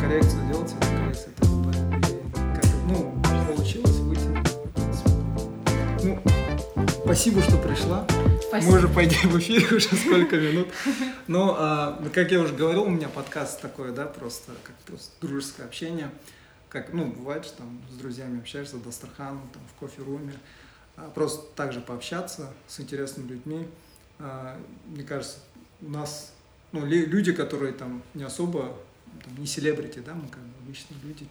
Коррекцию делать, это коррекция и как, ну, получилось выйти. Ну, спасибо, что пришла. Спасибо. Мы уже пойдем в эфир уже сколько минут. Но, а, как я уже говорил, у меня подкаст такой, да, просто как просто дружеское общение. Как, ну, бывает, что там с друзьями общаешься, Дастархан, там, в кофе-руме. А, просто также пообщаться с интересными людьми. А, мне кажется, у нас, ну, люди, которые там не особо, там, не селебрити, да, мы как бы обычные люди.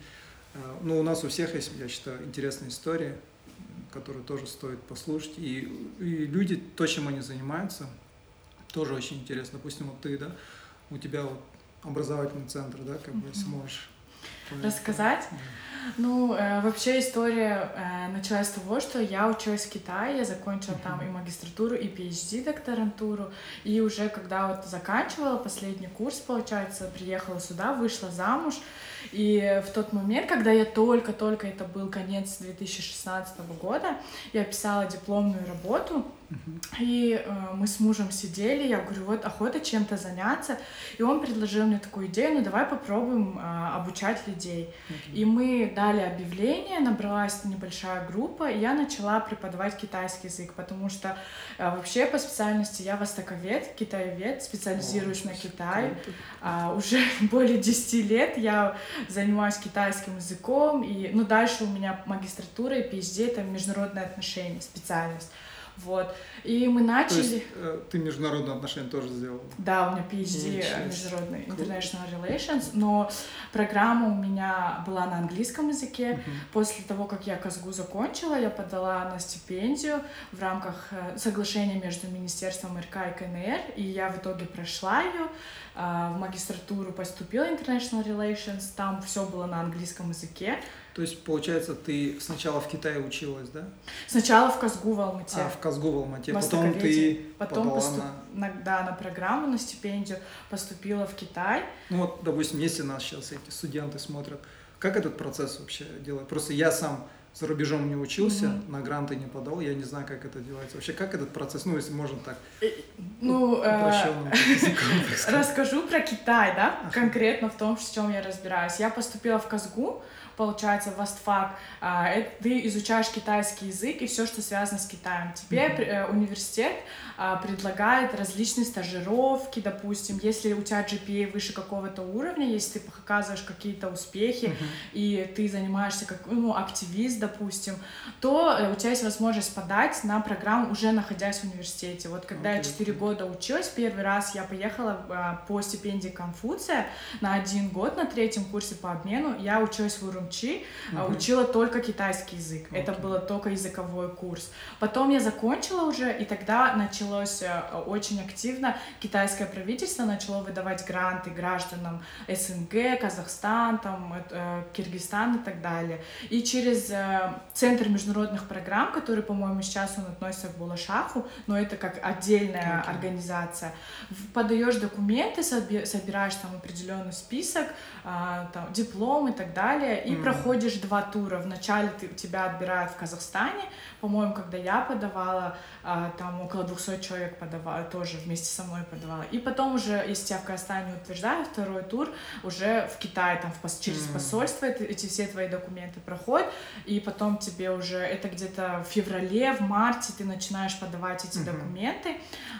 А, Ну, у нас у всех есть, я считаю, интересные истории, которые тоже стоит послушать. И, и люди, то, чем они занимаются, тоже очень интересно. Допустим, вот ты, да, у тебя вот образовательный центр, да, как бы, если можешь. Рассказать? Ну, э, вообще история э, началась с того, что я училась в Китае, я закончила там Мгм. и магистратуру, и PhD докторантуру, и уже когда вот заканчивала последний курс, получается, приехала сюда, вышла замуж, и в тот момент, когда я только-только, это был конец 2016 года, я писала дипломную работу. И э, мы с мужем сидели, я говорю, вот охота чем-то заняться, и он предложил мне такую идею, ну давай попробуем э, обучать людей. И мы дали объявление, набралась небольшая группа, и я начала преподавать китайский язык, потому что э, вообще по специальности я востоковед, китаевед, специализируюсь О, на Китае. круто. А, уже более 10 лет я занимаюсь китайским языком, и, ну, дальше у меня магистратура и PhD — это международные отношения, специальность. Вот. И мы То начали... есть э, ты международные отношения тоже сделал? Да, у меня PhD Ничего себе. международный. International Relations, но программа у меня была на английском языке. Мгм. После того, как я КАЗГУ закончила, я подала на стипендию в рамках э, соглашения между Министерством РК и КНР, и я в итоге прошла ее. В магистратуру поступила International Relations, там все было на английском языке. То есть, получается, ты сначала в Китае училась, да? Сначала в КАЗГУ в Алмате. А, в Казгу, в Алмате. Потом ты Потом поступ... на... на... Да, на программу, на стипендию поступила в Китай. Ну вот, допустим, если нас сейчас эти студенты смотрят, как этот процесс вообще делать? Просто я сам за рубежом не учился, Мгм. на гранты не подал, я не знаю, как это делается. Вообще, как этот процесс, ну, если можно так, Ну, э, так сказать. Расскажу про Китай, да, конкретно в том, в чем я разбираюсь. Я поступила в Казгу, получается, Востфак. А, Ты изучаешь китайский язык и все, что связано с Китаем. Тебе э, университет а, предлагает различные стажировки, допустим, если у тебя GPA выше какого-то уровня, если ты показываешь какие-то успехи, Мгм. и ты занимаешься как ну, активист, допустим, то э, у тебя есть возможность подать на программу, уже находясь в университете. Вот когда я Окей. 4 года училась, первый раз я поехала а, по стипендии Конфуция на один год на третьем курсе по обмену. Я училась в Урумчи, а, Мгм. учила только китайский язык. Это Окей. было только языковой курс. Потом я закончила уже, и тогда началось э, очень активно китайское правительство начало выдавать гранты гражданам СНГ, Казахстан, там, э, Киргизстан и так далее. И через э, Центр международных программ, который, по-моему, сейчас он относится к Булашаху, но это как отдельная Окей. организация, подаешь документы, соби- собираешь там определенный список, а, там, диплом и так далее, и Мгм. проходишь два тура. Вначале ты, тебя отбирают в Казахстане, по-моему, когда я подавала, а, там около 200 человек подавала, тоже вместе со мной подавала. И потом уже, если тебя в Казахстане утверждают, второй тур уже в Китае, там в через посольство это- эти все твои документы проходят, и потом тебе уже, это где-то в феврале, в марте ты начинаешь подавать эти Мгм. документы,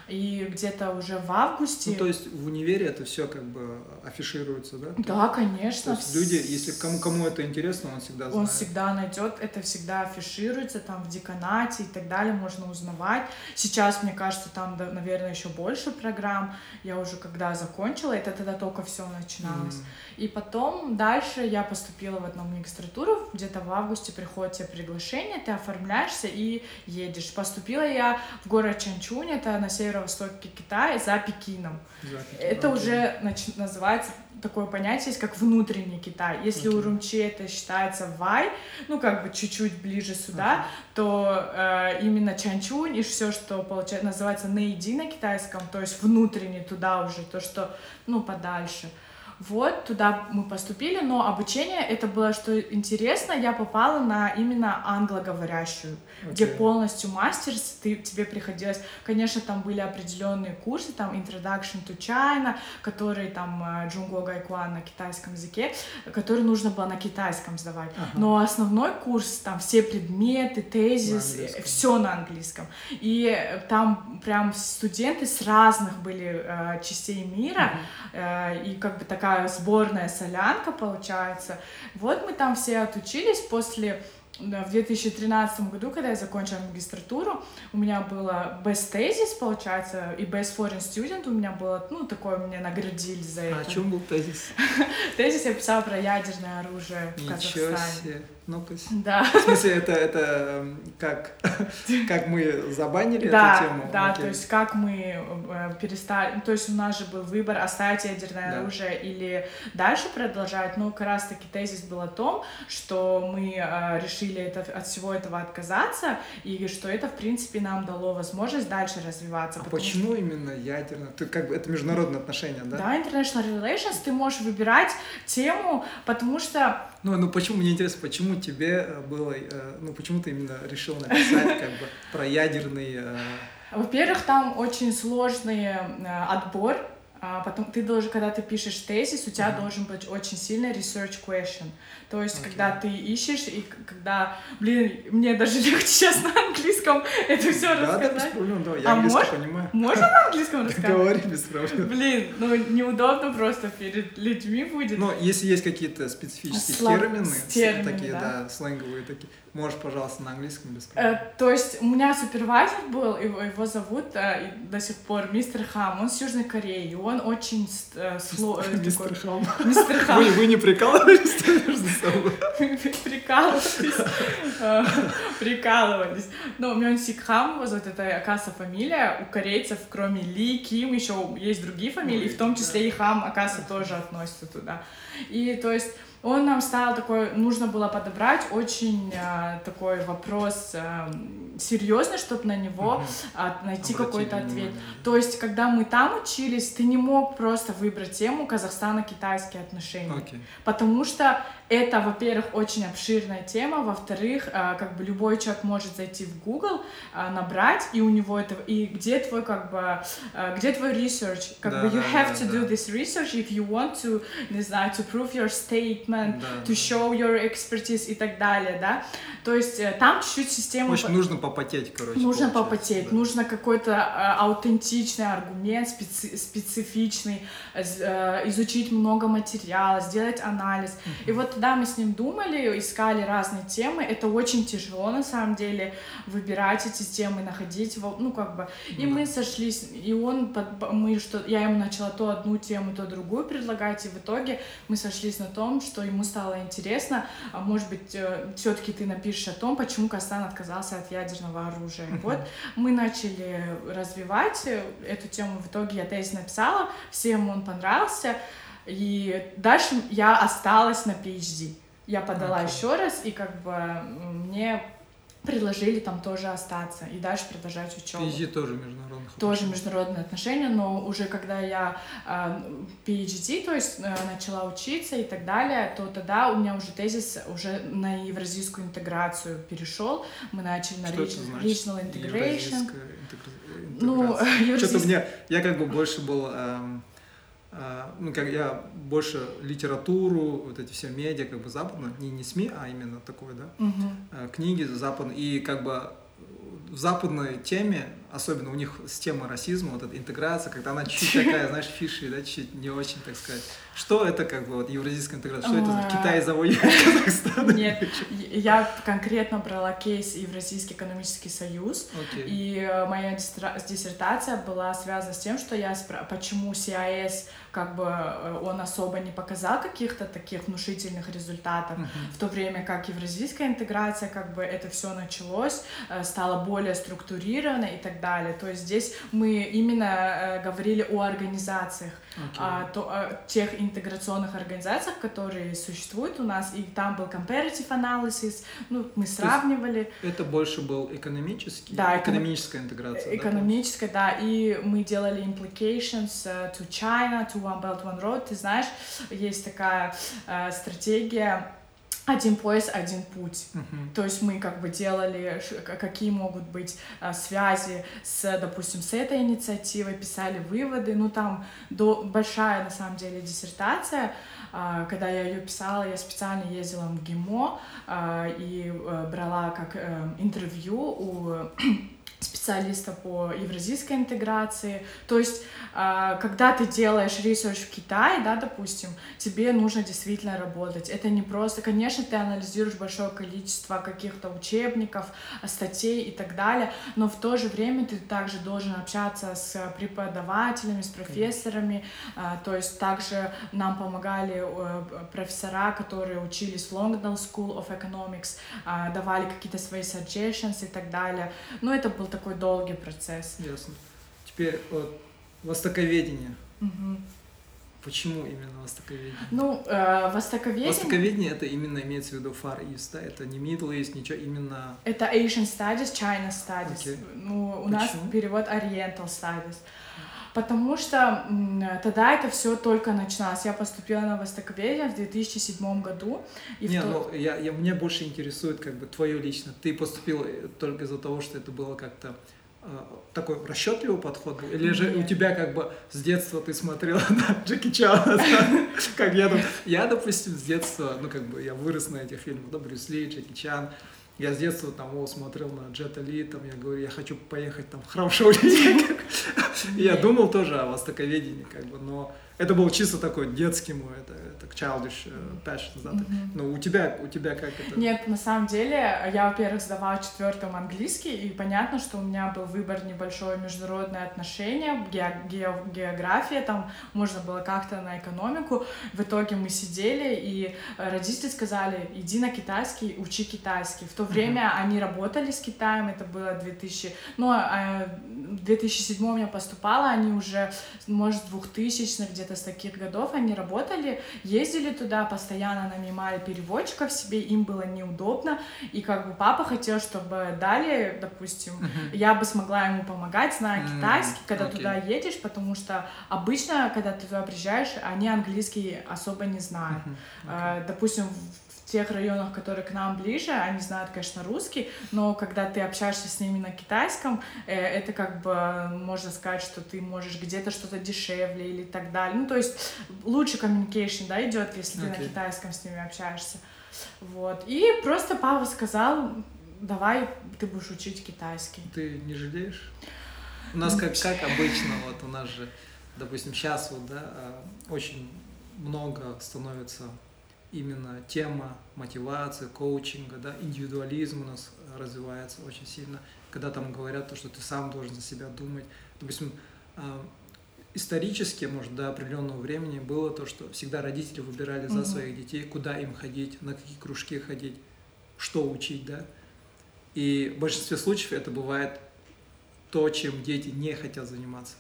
и где-то уже в августе... Ну, то есть в универе это все как бы афишируется, да? Да, То конечно. есть люди, если кому, кому это интересно, он всегда знает. Он всегда найдет, это всегда афишируется там в деканате и так далее, можно узнавать. Сейчас, мне кажется, там, наверное, еще больше программ. Я уже когда закончила, это тогда только все начиналось. М. И потом дальше я поступила в одну магистратуру, где-то в августе приходит тебе приглашение, ты оформляешься и едешь. Поступила я в город Чанчунь, это на северо-востоке Китая, за Пекином. Запись. Это Окей. уже нач- называется такое понятие есть, как внутренний Китай. Если Окей. Урумчи это считается Вай, ну как бы чуть-чуть ближе сюда, то э, именно Чанчунь и все, что получается, называется Нейди на китайском, то есть внутренний туда уже, то, что, ну, подальше. Вот, туда мы поступили, но обучение, это было, что интересно, я попала на именно англоговорящую, okay. где полностью мастерс, ты, тебе приходилось, конечно, там были определенные курсы, там Introduction to China, которые там Джунго Гайкуан на китайском языке, который нужно было на китайском сдавать. Ага. Но основной курс, там все предметы, тезис, все на английском. И там прям студенты с разных были э, частей мира, э, и как бы такая сборная солянка получается. Вот мы там все отучились после в 2013 году, когда я закончила магистратуру, у меня было best thesis, получается, и best foreign student у меня было, ну, такое меня наградили за это. А о чем был тезис? Тезис я писала про ядерное оружие в Казахстане. Себе. Ну-ка. Да. В смысле, это, это как, как мы забанили да, эту тему? Да, Окей. то есть как мы э, перестали... То есть у нас же был выбор оставить ядерное да. оружие или дальше продолжать. Но как раз-таки тезис был о том, что мы э, решили это, от всего этого отказаться, и что это, в принципе, нам дало возможность дальше развиваться. А почему что... именно ядерное? Ты, как бы, это международные отношения, да? Да, international relations. Ты можешь выбирать тему, потому что ну, ну почему, мне интересно, почему тебе э, было, э, ну почему ты именно решил написать как бы про ядерный... Э, Во-первых, там очень сложный отбор, а потом ты должен, когда ты пишешь тезис, у тебя должен быть очень сильный research question. То есть, okay. когда ты ищешь, и когда, блин, мне даже легче сейчас на английском это все да, рассказать. Да, без проблем, да, я а английский мож... понимаю. Можно на английском рассказать? Говори без проблем. Блин, ну неудобно просто перед людьми будет. Но если есть какие-то специфические Слав... термины, термины, такие, да? да, сленговые такие, можешь, пожалуйста, на английском без проблем. Э, то есть, у меня супервайзер был, его, его зовут э, до сих пор мистер Хам, он с Южной Кореи, он очень э, сложный. Э, мистер Хам. Мистер Хам. Вы, вы не собой? Прикалывались. Прикалывались. Но Мён Сик Хам, вот это, оказывается, фамилия. У корейцев, кроме Ли, Ким, еще есть другие фамилии, в том числе и Хам, оказывается, тоже относится туда. И то есть он нам стал такой, нужно было подобрать очень э, такой вопрос э, серьезный, чтобы на него э, найти какой-то ответ. То есть, когда мы там учились, ты не мог просто выбрать тему Казахстана-китайские отношения, okay. потому что это, во-первых, очень обширная тема, во-вторых, э, как бы любой человек может зайти в Google, э, набрать, и у него это, и где твой, как бы, э, где твой research, как да, бы, you да, have да, to да. do this research if you want to, не знаю, to prove your statement, да, to show your expertise и так далее, да, то есть там чуть-чуть система... Общем, нужно попотеть, короче. Нужно попотеть, да. нужно какой-то аутентичный аргумент, специ специфичный, изучить много материала, сделать анализ, и вот когда мы с ним думали, искали разные темы, это очень тяжело на самом деле выбирать эти темы, находить ну как бы. И mm мы сошлись, и он, мы что, я ему начала то одну тему, то другую предлагать, и в итоге мы сошлись на том, что ему стало интересно, а может быть, э, все-таки ты напишешь о том, почему Кастан отказался от ядерного оружия. Mm-hmm. Вот мы начали развивать э, эту тему, в итоге я тезис написала, всем он понравился. И дальше я осталась на PhD. Я подала okay. еще раз, и как бы мне предложили там тоже остаться и дальше продолжать учебу. PhD тоже международные Тоже отношения. международные отношения, но уже когда я э, PhD, то есть э, начала учиться и так далее, то тогда у меня уже тезис уже на евразийскую интеграцию перешел. Мы начали на Что regional, regional integration. Интегра... Ну, Что-то мне, я как бы больше был... Эм а, ну, как я больше литературу, вот эти все медиа, как бы западные, не, не СМИ, а именно такое, да, угу. книги западные, и как бы в западной теме особенно у них с темой расизма, вот эта интеграция, когда она чуть такая, знаешь, фиши, да, чуть не очень, так сказать. Что это как бы вот евразийская интеграция? Что это Китай завоевывает Казахстан? Нет, я конкретно брала кейс Евразийский экономический союз, и э, моя диссертация была связана с тем, что я почему CIS как бы э, он особо не показал каких-то таких внушительных результатов, в то время как евразийская интеграция, как бы это все началось, э, стало более структурировано и так далее. То есть здесь мы именно говорили о организациях, то- о тех интеграционных организациях, которые существуют у нас, и там был comparative analysis, ну, мы сравнивали. Это больше был экономический, Да, эконом- экономическая интеграция. да, Экономическая, да, и мы делали implications э, to China, to One Belt One Road. Ты знаешь, есть такая э, стратегия один пояс, один путь. Мгм. То есть мы как бы делали, какие могут быть э, связи с, допустим, с этой инициативой, писали выводы. Ну там до, большая на самом деле диссертация. А, Когда я ее писала, я специально ездила в ГИМО а, и э, брала как э, интервью у специалиста по евразийской интеграции. То есть, а, когда ты делаешь research в Китае, да, допустим, тебе нужно действительно работать. Это не просто, конечно, ты анализируешь большое количество каких-то учебников, статей и так далее, но в то же время ты также должен общаться с преподавателями, с профессорами. А, То есть также нам помогали э, профессора, которые учились в London School of Economics, а, давали какие-то свои suggestions и так далее. Но это был такой долгий процесс. Ясно. Теперь вот востоковедение. Мгм. Почему именно востоковедение? Ну, э, востоковедение Востоковедение это именно имеется в виду Far East, да? Это не Middle East, ничего, именно... это Asian Studies, China Studies. Окей. Ну, у нас Почему? перевод Oriental Studies. Потому что тогда это все только начиналось. Я поступила на востоковедение в 2007 году. И не, то- ну, я, я, меня больше интересует как бы твое лично. Ты поступил э, только из-за того, что это было как-то э, такой расчетливый подход был? Или же у тебя как бы с детства ты смотрела на Джеки Чана, как я, я, допустим, с детства, ну, как бы я вырос на этих фильмах, да, Брюс Ли, Джеки Чан, я с детства там о, смотрел на Джета Ли, там я говорю, я хочу поехать там в храм Шаолинь. И Я думал тоже о востоковедении, как бы, но это был чисто такой детский мой, это, это childish э, passion, да, Мгм. ну, у тебя, у тебя как это? Нет, на самом деле, я, во-первых, сдавала четвертым английский, и понятно, что у меня был выбор небольшое международные отношения, ге- ге- география, там можно было как-то на экономику. В итоге мы сидели, и родители сказали, иди на китайский, учи китайский. В то время они работали с Китаем, это было 2000... Ну, а, в 2007 я поступала, они уже, может, 2000 где-то с таких годов, они работали, ездили туда, постоянно нанимали переводчиков себе, им было неудобно, и как бы папа хотел, чтобы далее, допустим, Мгм. я бы смогла ему помогать, зная М, китайский, когда окей. туда едешь, потому что обычно, когда ты туда приезжаешь, они английский особо не знают. Мгм. А, Допустим, в тех районах, которые к нам ближе, они знают, конечно, русский, но когда ты общаешься с ними на китайском, э, это как бы можно сказать, что ты можешь где-то что-то дешевле или так далее. Ну, то есть лучше communication, да, идет, если ты Окей. на китайском с ними общаешься. Вот. И просто папа сказал, давай ты будешь учить китайский. Ты не жалеешь? У нас как, как обычно, вот у нас же, допустим, сейчас вот, да, а, очень много становится именно тема мотивации, коучинга, да, индивидуализм у нас развивается очень сильно, когда там говорят то, что ты сам должен за себя думать. Допустим, а, исторически, может, до определенного времени было то, что всегда родители выбирали за Мгм. своих детей, куда им ходить, на какие кружки ходить, что учить, да. И в большинстве случаев это бывает то, чем дети не хотят заниматься.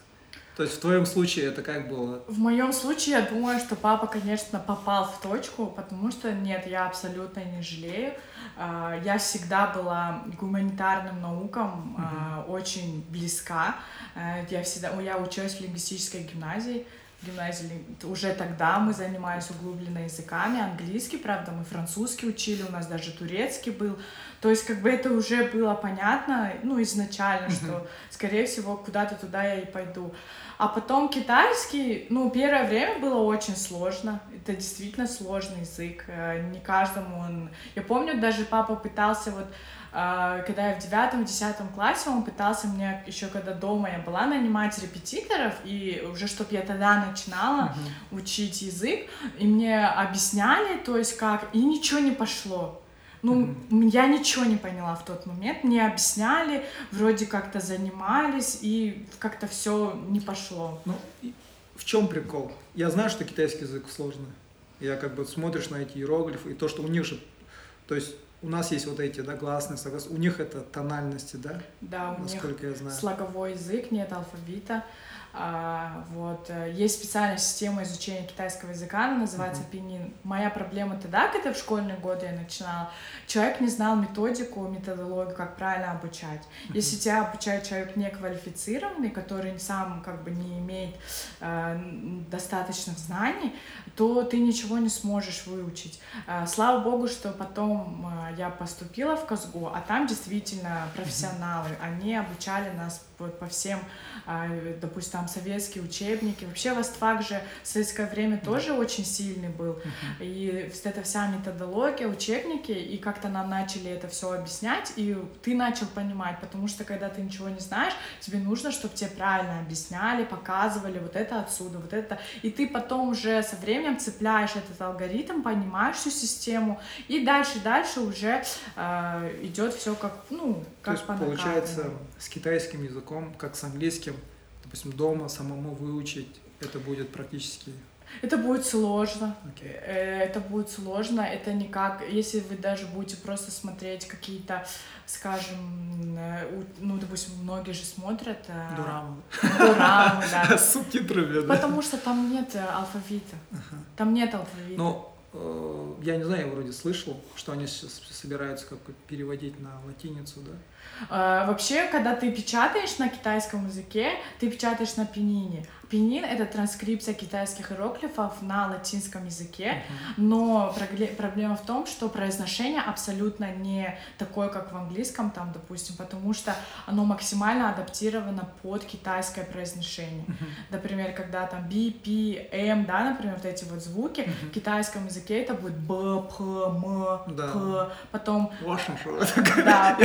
То есть в твоем случае это как было? В моем случае, я думаю, что папа, конечно, попал в точку, потому что нет, я абсолютно не жалею. А, Я всегда была гуманитарным наукам а, очень близка. А, Я всегда, я училась в лингвистической гимназии. Гимназии уже тогда мы занимались углубленно языками, английский, правда, мы французский учили, у нас даже турецкий был. То есть как бы это уже было понятно, ну, изначально, что, скорее всего, куда-то туда я и пойду. А потом китайский, ну, первое время было очень сложно. Это действительно сложный язык. э, Не каждому он... Я помню, даже папа пытался вот а, когда я в девятом, десятом классе, он пытался мне, еще когда дома я была, нанимать репетиторов, и уже чтобы я тогда начинала Мгм. учить язык, и мне объясняли, то есть как, и ничего не пошло. Ну, я ничего не поняла в тот момент, мне объясняли, вроде как-то занимались, и как-то все не пошло. Ну, в чем прикол? Я знаю, что китайский язык сложный. Я как бы смотришь на эти иероглифы, и то, что у них же... То есть у нас есть вот эти, да, гласные, согласные, у них это тональности, да? Да, у Насколько них я знаю. слоговой язык, нет алфавита. А, вот. э, Есть специальная система изучения китайского языка, она называется пинин. Моя проблема тогда, когда в школьные годы я начинала, человек не знал методику, методологию, как правильно обучать. Если тебя обучает человек неквалифицированный, который сам как бы не имеет э, достаточных знаний, то ты ничего не сможешь выучить. Э, Слава богу, что потом э, я поступила в Казгу, а там действительно профессионалы, они обучали нас вот по всем, допустим, там советские учебники. Вообще Востфак же в советское время тоже очень сильный был. И вот эта вся методология, учебники, и как-то нам начали это все объяснять, и ты начал понимать, потому что когда ты ничего не знаешь, тебе нужно, чтобы тебе правильно объясняли, показывали вот это отсюда, вот это, и ты потом уже со временем цепляешь этот алгоритм, понимаешь всю систему, и дальше, дальше уже э, идет все как, ну, То как есть по получается с китайским языком, как с английским, допустим, дома самому выучить, это будет практически Это будет сложно. окей. Э, Это будет сложно, это не как, если вы даже будете просто смотреть какие-то, скажем, э, ну, допустим, многие же смотрят... э, Дурамы. Дурамы, да. С субтитрами, да. Потому что там нет алфавита. Ага. Там нет алфавита. Но э, я не знаю, я вроде слышал, что они сейчас собираются как переводить на латиницу, да? Э, Вообще, когда ты печатаешь на китайском языке, ты печатаешь на пенине. Пенин — это транскрипция китайских иероглифов на латинском языке, но проблема в том, что произношение абсолютно не такое, как в английском, там, допустим, потому что оно максимально адаптировано под китайское произношение. Например, когда там B, P, M, да, например, вот эти вот звуки, в китайском языке это будет Б, П, М, Да. П, потом, да,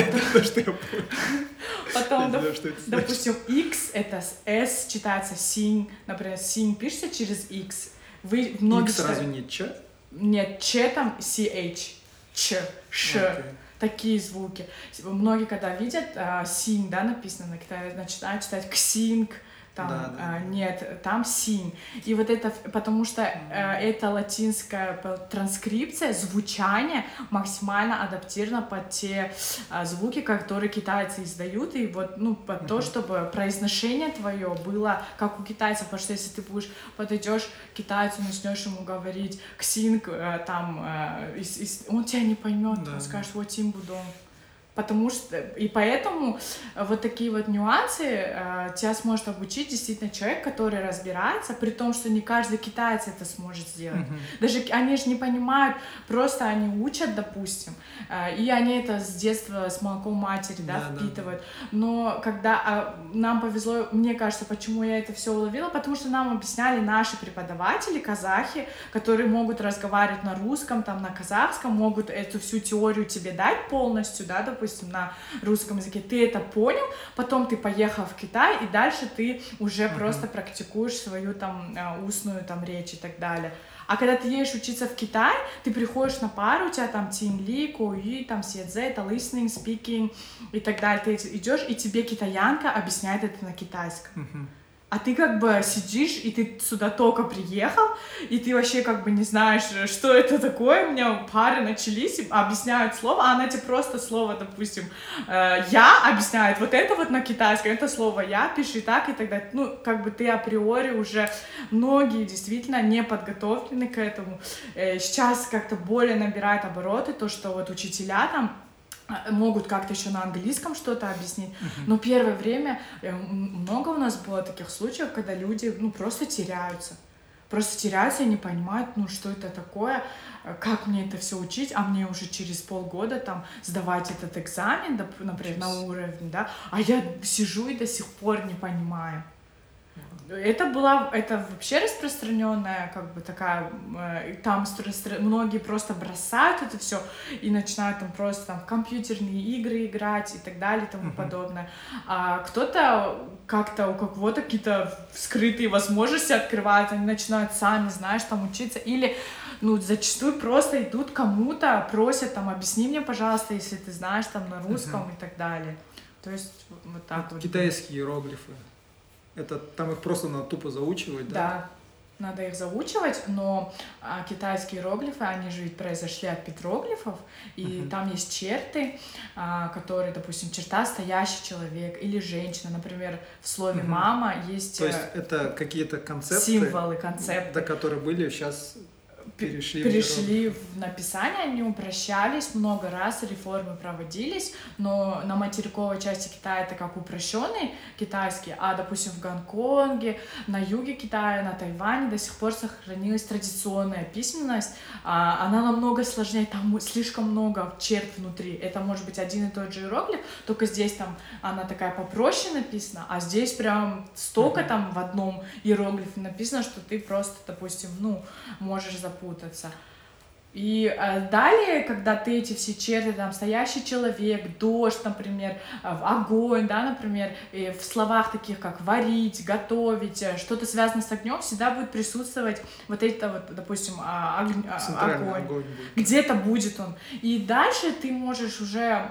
потом, допустим, X это S читается синь, например, синь пишется через X. Вы многие читают- разве не Ч? Нет, Ч там CH, Ч, Ш. Окей. Такие звуки. Многие, когда видят а, синь, да, написано на китае, начинают читать ксинг, там Да, да, да. нет, там синь. И вот это, потому что э, это латинская транскрипция, звучание максимально адаптировано под те а, звуки, которые китайцы издают, и вот, ну, под то, чтобы произношение твое было как у китайцев, потому что если ты будешь, подойдешь к китайцу, начнешь ему говорить ксинг, э, там, э, из- из- он тебя не поймет, Да, он скажет, вот Тимбудон. Потому что, и поэтому э, вот такие вот нюансы э, тебя сможет обучить действительно человек, который разбирается, при том, что не каждый китаец это сможет сделать. Мгм. Даже они же не понимают, просто они учат, допустим, э, и они это с детства, с молоком матери, да, Да, да, впитывают. Но когда а, нам повезло, мне кажется, почему я это все уловила, потому что нам объясняли наши преподаватели, казахи, которые могут разговаривать на русском, там, на казахском, могут эту всю теорию тебе дать полностью, да, допустим, на русском языке. Ты это понял, потом ты поехал в Китай, и дальше ты уже Мгм. просто практикуешь свою там э, устную там речь и так далее. А когда ты едешь учиться в Китай, ты приходишь на пару, у тебя там Тинли, Коюи, там Сиэдзе, это listening, speaking и так далее. Ты идешь, и тебе китаянка объясняет это на китайском. Мгм. А ты как бы сидишь, и ты сюда только приехал, и ты вообще как бы не знаешь, что это такое. У меня пары начались, объясняют слово, а она тебе просто слово, допустим, э, «я» объясняет вот это вот на китайском, это слово «я», пиши так и так далее. Ну, как бы ты априори уже, многие действительно не подготовлены к этому. Э, Сейчас как-то более набирает обороты то, что вот учителя там э, могут как-то еще на английском что-то объяснить. Но первое время э, много у нас было таких случаев, когда люди ну просто теряются. Просто теряются и не понимают, ну что это такое, э, как мне это все учить, а мне уже через полгода там сдавать этот экзамен, например, на уровень, да, а я сижу и до сих пор не понимаю. Это была, это вообще распространенная, как бы такая, э, там стро- стро- многие просто бросают это все и начинают там просто там в компьютерные игры играть и так далее и тому Мгм. подобное. А кто-то как-то у кого-то какие-то скрытые возможности открывают, они начинают сами, знаешь, там учиться или ну, зачастую просто идут кому-то, просят там, объясни мне, пожалуйста, если ты знаешь там на русском Мгм. и так далее. То есть вот так вот. Китайские иероглифы. Это там их просто надо тупо заучивать, да? Да, надо их заучивать, но а, китайские иероглифы, они же ведь произошли от петроглифов, и uh-huh. там есть черты, а, которые, допустим, черта стоящий человек или женщина, например, в слове uh-huh. мама есть. То есть э, это какие-то концепты, символы, концепты, до которые были сейчас перешли, перешли в, написание, они упрощались много раз, реформы проводились, но на материковой части Китая это как упрощенный китайский, а, допустим, в Гонконге, на юге Китая, на Тайване до сих пор сохранилась традиционная письменность, а, она намного сложнее, там слишком много черт внутри, это может быть один и тот же иероглиф, только здесь там она такая попроще написана, а здесь прям столько там в одном иероглифе написано, что ты просто, допустим, ну, можешь запомнить запутаться. И э, далее, когда ты эти все черты, там, стоящий человек, дождь, например, э, огонь, да, например, и в словах таких, как варить, готовить, э, что-то связано с огнем, всегда будет присутствовать вот это вот, допустим, а, огонь, огонь. огонь где-то будет он. И дальше ты можешь уже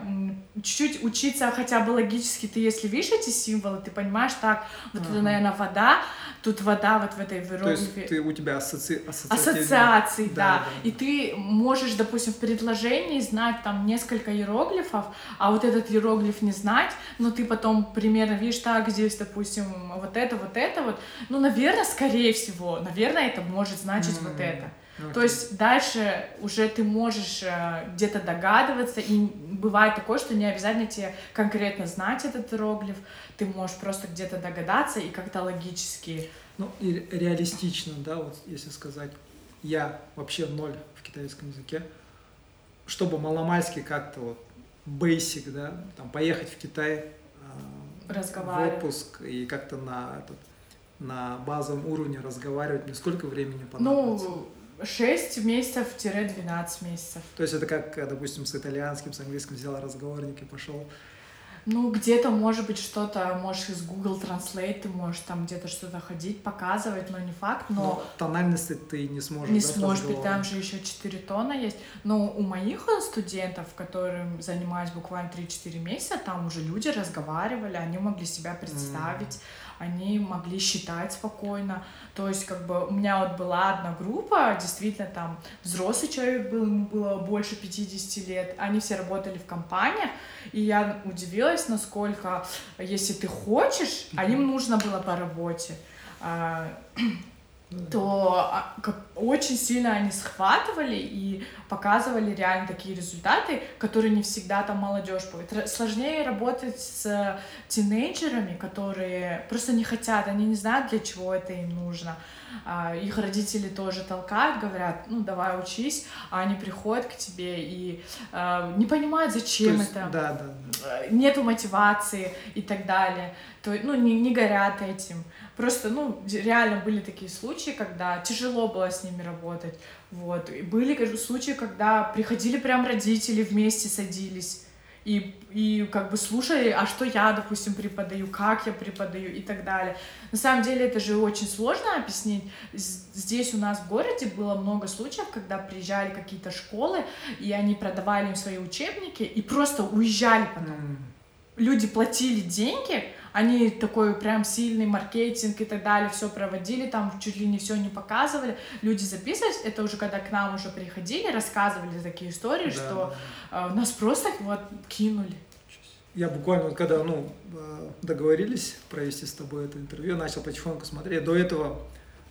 чуть-чуть учиться хотя бы логически, ты если видишь эти символы, ты понимаешь, так, вот uh-huh. это, наверное, вода, тут вода вот в этой иероглифе. То есть ты, у тебя асоци... ассоциации, да, да. да. И ты можешь, допустим, в предложении знать там несколько иероглифов, а вот этот иероглиф не знать, но ты потом примерно видишь, так, здесь, допустим, вот это, вот это вот. Ну, наверное, скорее всего, наверное, это может значить mm-hmm. вот это. Okay. То есть дальше уже ты можешь э, где-то догадываться, и бывает такое, что не обязательно тебе конкретно знать этот иероглиф, ты можешь просто где-то догадаться и как-то логически. Ну и реалистично, да, вот если сказать, я вообще ноль в китайском языке, чтобы маломальски как-то вот basic, да, там поехать в Китай э, в отпуск и как-то на этот на базовом уровне разговаривать, мне сколько времени понадобится? Ну, 6 месяцев-12 месяцев. То есть это как, допустим, с итальянским, с английским взял разговорник и пошел ну, где-то, может быть, что-то, можешь из Google Translate, ты можешь там где-то что-то ходить, показывать, но не факт, но... но тональности ты не сможешь, Не да, сможешь, ведь там же еще 4 тона есть. Но у моих студентов, которым занимаюсь буквально 3-4 месяца, там уже люди разговаривали, они могли себя представить, mm они могли считать спокойно. То есть, как бы, у меня вот была одна группа, действительно, там, взрослый человек был, ему было больше 50 лет, они все работали в компаниях, и я удивилась, насколько, если ты хочешь, а им нужно было по работе, а, то а, как, очень сильно они схватывали и показывали реально такие результаты, которые не всегда там молодежь будет. Сложнее работать с тинейджерами, которые просто не хотят, они не знают, для чего это им нужно. А, их родители тоже толкают, говорят, ну давай учись, а они приходят к тебе и э, не понимают, зачем есть, это, да, да, да. нету мотивации и так далее, то, ну не, не горят этим. Просто, ну, реально были такие случаи, когда тяжело было с ними работать. Вот. И были случаи, когда приходили прям родители вместе садились и, и как бы слушали, а что я, допустим, преподаю, как я преподаю и так далее. На самом деле это же очень сложно объяснить. Здесь у нас в городе было много случаев, когда приезжали какие-то школы, и они продавали им свои учебники и просто уезжали потом. Люди платили деньги, они такой прям сильный маркетинг и так далее, все проводили, там чуть ли не все не показывали, люди записывались, это уже когда к нам уже приходили, рассказывали такие истории, да, что. Э, нас просто вот кинули. Я буквально, вот когда ну, э, договорились провести с тобой это интервью, начал потихоньку смотреть. До этого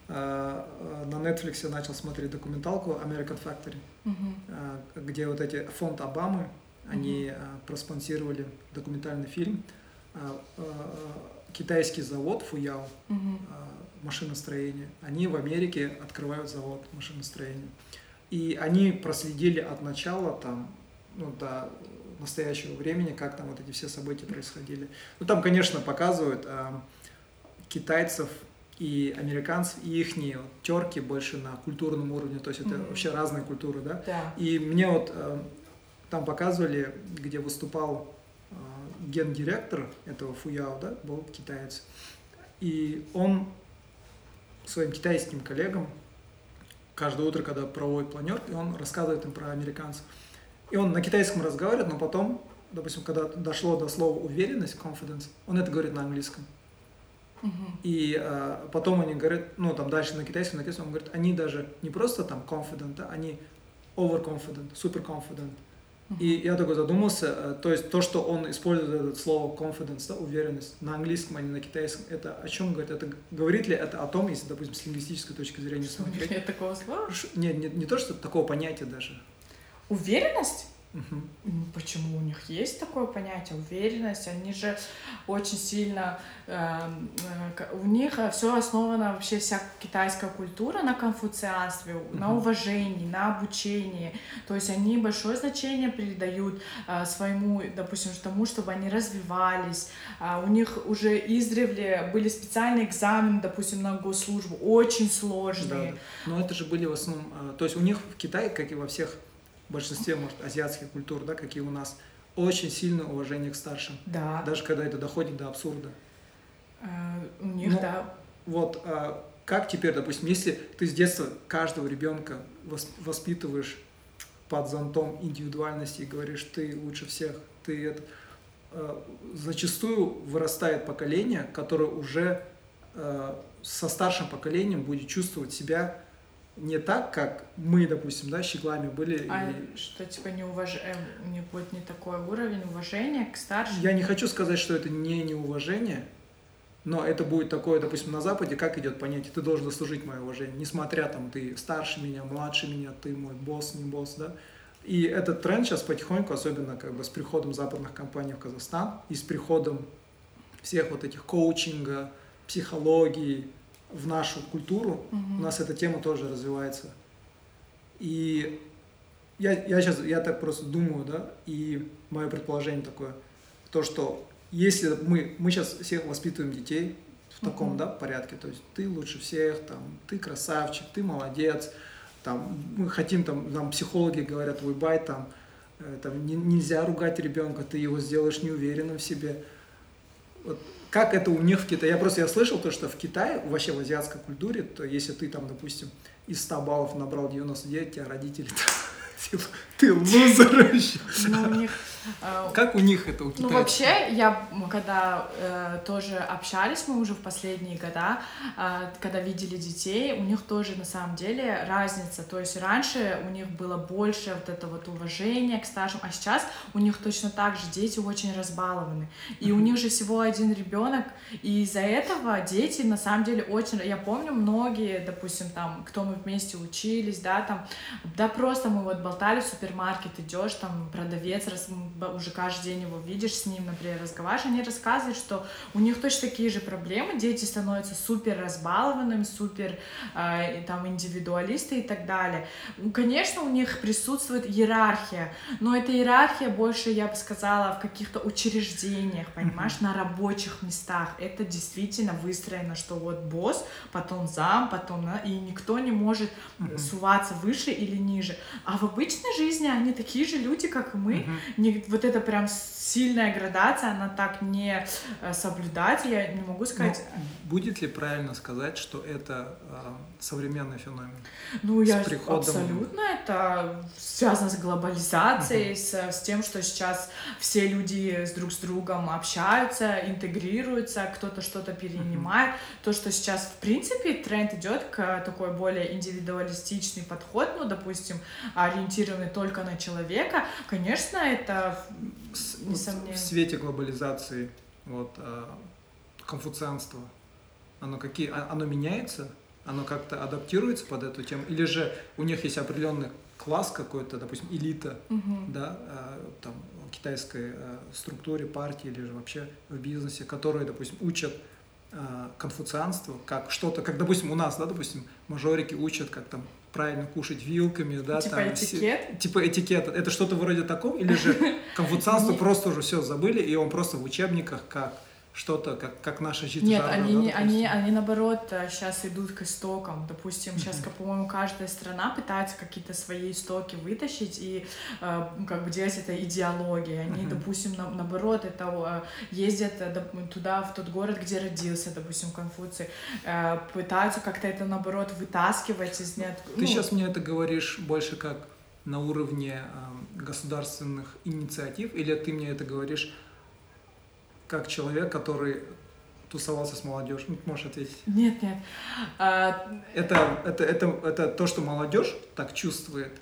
э, на Netflix я начал смотреть документалку American Factory, угу. где вот эти фонд Обамы, они угу. проспонсировали документальный фильм китайский завод Фуяо угу. машиностроения, они в Америке открывают завод машиностроения. И они проследили от начала там, ну, до настоящего времени, как там вот эти все события происходили. Ну, там, конечно, показывают а, китайцев и американцев, и их вот, терки больше на культурном уровне, то есть это mm-hmm. вообще разные культуры, да? Да. И мне вот а, там показывали, где выступал гендиректор этого Фуяо, да, был китаец. И он своим китайским коллегам каждое утро, когда проводит планерки, он рассказывает им про американцев. И он на китайском разговаривает, но потом, допустим, когда дошло до слова уверенность, confidence, он это говорит на английском. И а, потом они говорят, ну там дальше на китайском, на китайском, он говорит, они даже не просто там confident, да, они overconfident, super confident. И я такой задумался, э, то есть то, что он использует это слово confidence, да, уверенность, на английском, а не на китайском, это о чем говорит? Это говорит ли это о том, если, допустим, с лингвистической точки зрения смотреть? Нет такого слова? Нет, не, не то, что такого понятия даже. Уверенность? Угу. Почему у них есть такое понятие уверенность? Они же очень сильно эм, э, у них все основано вообще вся китайская культура на конфуцианстве, угу. на уважении, на обучении. То есть они большое значение придают э, своему, допустим, тому, чтобы они развивались. Э, у них уже издревле были специальные экзамены, допустим, на госслужбу, очень сложные. Да, но это же были в основном, э, то есть у них в Китае, как и во всех большинстве, может, азиатских культур, да, какие у нас, очень сильное уважение к старшим. Да. Даже когда это доходит до абсурда. А, у них, Но, да. Вот, а, как теперь, допустим, если ты с детства каждого ребенка воспитываешь под зонтом индивидуальности и говоришь, ты лучше всех, ты это, а, зачастую вырастает поколение, которое уже а, со старшим поколением будет чувствовать себя не так, как мы, допустим, да, щеглами были. А и... что, типа, не уваж... Э, не будет не такой уровень уважения к старшим? Я не хочу сказать, что это не неуважение, но это будет такое, допустим, на Западе, как идет понятие, ты должен заслужить мое уважение, несмотря там, ты старше меня, младше меня, ты мой босс, не босс, да. И этот тренд сейчас потихоньку, особенно как бы с приходом западных компаний в Казахстан и с приходом всех вот этих коучинга, психологии, в нашу культуру, угу. у нас эта тема тоже развивается. И я, я сейчас, я так просто думаю, да, и мое предположение такое, то, что если мы, мы сейчас всех воспитываем детей в таком, uh да, порядке, то есть ты лучше всех, там, ты красавчик, ты молодец, там, мы хотим, там, нам психологи говорят, выбай, там, э, там не, нельзя ругать ребенка, ты его сделаешь неуверенным в себе. Вот как это у них в Китае. Я просто я слышал то, что в Китае, вообще в азиатской культуре, то если ты там, допустим, из 100 баллов набрал 99, тебя родители типа, ты лузер. Ну, как у них это у китайцев? Ну, вообще, я, когда э, тоже общались мы уже в последние года, э, когда видели детей, у них тоже на самом деле разница. То есть раньше у них было больше вот это вот уважения к старшим, а сейчас у них точно так же дети очень разбалованы. И у них же всего один ребенок, и из-за этого дети на самом деле очень... Я помню, многие, допустим, там, кто мы вместе учились, да, там, да просто мы вот болтали в супермаркет, идешь, там, продавец, раз, уже каждый день его видишь с ним, например, разговариваешь, они рассказывают, что у них точно такие же проблемы, дети становятся супер разбалованными, супер э, там индивидуалисты и так далее. Ну, конечно, у них присутствует иерархия, но эта иерархия больше, я бы сказала, в каких-то учреждениях, понимаешь, на рабочих местах. Это действительно выстроено, что вот босс, потом зам, потом, и никто не может суваться выше или ниже. А в обычной жизни они такие же люди, как и мы, не, вот это прям сильная градация, она так не э, соблюдается, я не могу сказать. Но будет ли правильно сказать, что это э, современный феномен? Ну, с я приходом... абсолютно это связано с глобализацией, uh-huh. с, с тем, что сейчас все люди с друг с другом общаются, интегрируются, кто-то что-то перенимает. Uh-huh. То, что сейчас в принципе тренд идет к такой более индивидуалистичный подход, ну, допустим, ориентированный только на человека, конечно, это несомненно. В свете глобализации, вот, а, конфуцианство, оно, какие, а, оно меняется? Оно как-то адаптируется под эту тему? Или же у них есть определенный класс какой-то, допустим, элита, угу. да, а, там, китайской структуре партии или же вообще в бизнесе, которые, допустим, учат конфуцианство, как что-то, как, допустим, у нас, да, допустим, мажорики учат, как там правильно кушать вилками, да, типа там, этикет? Типа этикет. Это что-то вроде такого? Или же конфуцианство просто уже все забыли, и он просто в учебниках как что-то, как, как наша жители. Нет, они, да, они, они наоборот сейчас э, идут к истокам. Допустим, сейчас, mm-hmm. по-моему, каждая страна пытается какие-то свои истоки вытащить и э, как бы делать это идеологией. Они, mm-hmm. допустим, на, наоборот, это э, ездят туда, в тот город, где родился, допустим, Конфуций, э, пытаются как-то это, наоборот, вытаскивать из нет. Ты ну, сейчас мне это говоришь больше как на уровне э, государственных инициатив, или ты мне это говоришь как человек, который тусовался с молодежью? Ну, можешь ответить. Нет, нет. А... Это, это, это, это то, что молодежь так чувствует.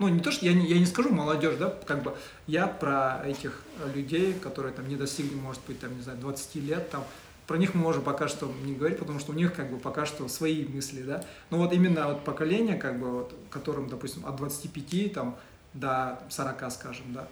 Ну, не то, что я не, я не скажу молодежь, да, как бы я про этих людей, которые там не достигли, может быть, там, не знаю, 20 лет, там, про них мы можем пока что не говорить, потому что у них как бы пока что свои мысли, да. Но вот именно вот поколение, как бы, вот, которым, допустим, от 25 там, до 40, скажем, да,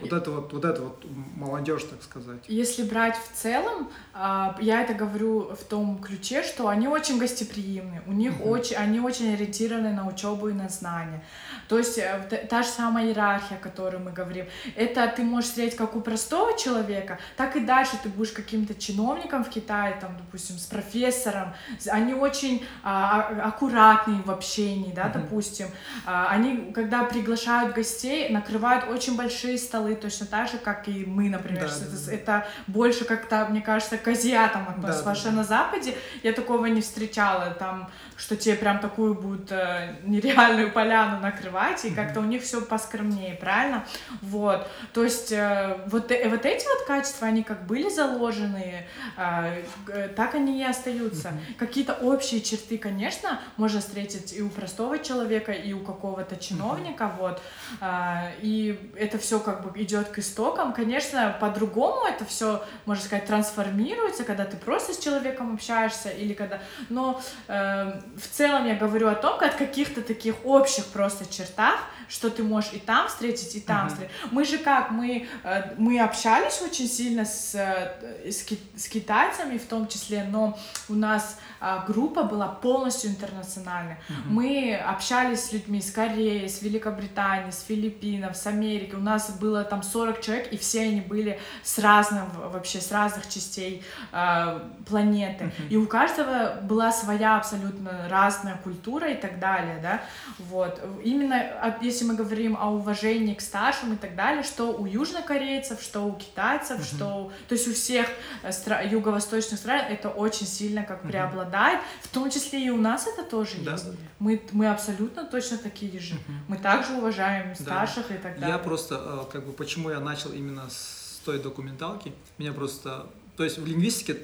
вот это вот, вот это вот молодежь, так сказать. Если брать в целом, а, я это говорю в том ключе, что они очень гостеприимны, у них угу. очень, они очень ориентированы на учебу и на знания. То есть э, та же самая иерархия, о которой мы говорим, это ты можешь встретить как у простого человека, так и дальше ты будешь каким-то чиновником в Китае, там, допустим, с профессором. Они очень а, а аккуратные в общении, да, угу. допустим. А, они, когда приглашают гостей, накрывают очень большие столы столы точно так же, как и мы, например. Да, это, да. это больше как-то, мне кажется, к азиатам относится. Да, да, да. на Западе я такого не встречала, там, что тебе прям такую будут э, нереальную поляну накрывать, и mm-hmm. как-то у них все поскромнее, правильно? Вот, то есть э, вот, э, вот эти вот качества, они как были заложены, э, так они и остаются. Mm-hmm. Какие-то общие черты, конечно, можно встретить и у простого человека, и у какого-то чиновника, mm-hmm. вот, э, и это все как бы идет к истокам. Конечно, по-другому это все, можно сказать, трансформируется, когда ты просто с человеком общаешься или когда... Но э, в целом я говорю о том, как каких-то таких общих просто чертах, что ты можешь и там встретить, и там uh-huh. встретить. Мы же как, мы, э, мы общались очень сильно с, э, с, с китайцами в том числе, но у нас группа была полностью интернациональной. Uh-huh. Мы общались с людьми из Кореи, с Великобритании, с Филиппинов, с Америки. У нас было там 40 человек, и все они были с разных, вообще с разных частей э, планеты. Uh-huh. И у каждого была своя абсолютно разная культура и так далее, да. Вот. Именно если мы говорим о уважении к старшим и так далее, что у южнокорейцев, что у китайцев, uh-huh. что... То есть у всех э, стра- юго-восточных стран это очень сильно как uh-huh. преобладает преобладает, в том числе и у нас это тоже да, есть. Да, да. Мы, мы абсолютно точно такие же. Угу. Мы также уважаем старших да. и так далее. Я просто, э, как бы, почему я начал именно с той документалки, меня просто, то есть в лингвистике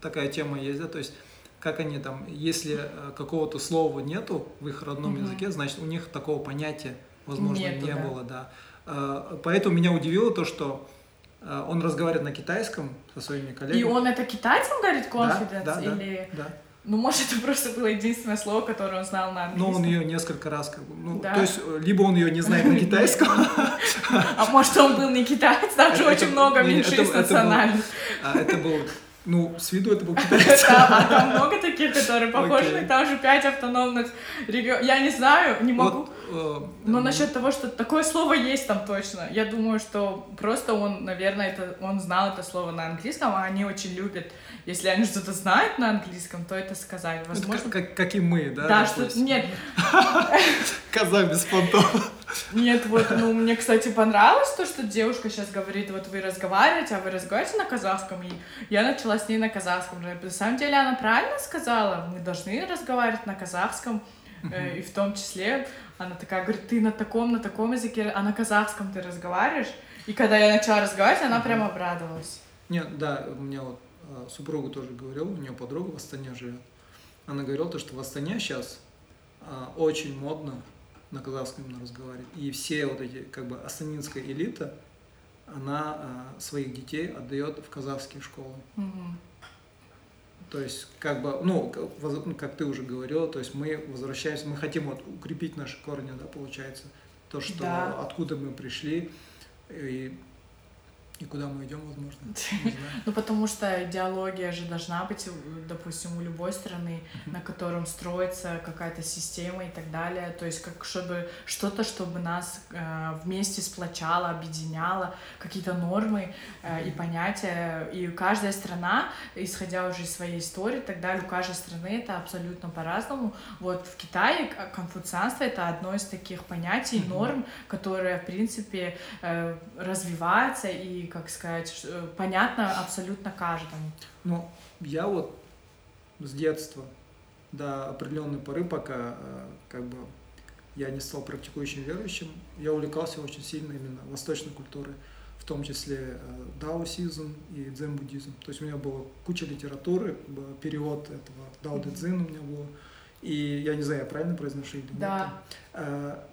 такая тема есть, да, то есть как они там, если э, какого-то слова нету в их родном угу. языке, значит у них такого понятия, возможно, Нету, не да. было, да. Э, поэтому меня удивило то, что он разговаривает на китайском со своими коллегами. И он это китайцем говорит, confidence? Да, да, или... да. Ну, может, это просто было единственное слово, которое он знал на английском. Но он ее несколько раз, как бы, ну, да? то есть, либо он ее не знает на китайском. А может, он был не китаец, там же очень много меньшинств национальных. А это был ну, с виду это был китаец. а там много таких, которые похожи, okay. там же пять автономных регионов. Я не знаю, не могу. Вот, э, Но э, насчет того, что такое слово есть там точно, я думаю, что просто он, наверное, это, он знал это слово на английском, а они очень любят если они что-то знают на английском, то это сказать. Возможно... Как, как, как и мы, да? Да, что... Нет. Коза без понтов. Нет, вот, ну, мне, кстати, понравилось то, что девушка сейчас говорит, вот вы разговариваете, а вы разговариваете на казахском, и я начала с ней на казахском. На самом деле она правильно сказала, мы должны разговаривать на казахском, uh-huh. и в том числе она такая говорит, ты на таком, на таком языке, а на казахском ты разговариваешь? И когда я начала разговаривать, она прям обрадовалась. Нет, да, у меня вот а, супругу тоже говорил, у нее подруга в Астане живет. Она говорила то, что в Астане сейчас а, очень модно на казахском именно разговаривать. И все вот эти, как бы, астанинская элита, она а, своих детей отдает в казахские школы. Угу. То есть, как бы, ну, ну, как ты уже говорила, то есть мы возвращаемся, мы хотим вот укрепить наши корни, да, получается, то, что да. откуда мы пришли, и и куда мы идем, возможно? Ну, потому что идеология же должна быть, допустим, у любой страны, на котором строится какая-то система и так далее. То есть, как чтобы что-то, чтобы нас э, вместе сплочало, объединяло, какие-то нормы э, и понятия. И каждая страна, исходя уже из своей истории и так далее, у каждой страны это абсолютно по-разному. Вот в Китае конфуцианство это одно из таких понятий, норм, которые, в принципе, э, развивается и как сказать, э, понятно абсолютно каждому. Ну, я вот с детства до определенной поры, пока э, как бы я не стал практикующим верующим, я увлекался очень сильно именно восточной культурой. в том числе даосизм и дзен-буддизм. То есть у меня была куча литературы, перевод этого дао де цзин у меня был. И я не знаю, я правильно произношу или нет. Да. А,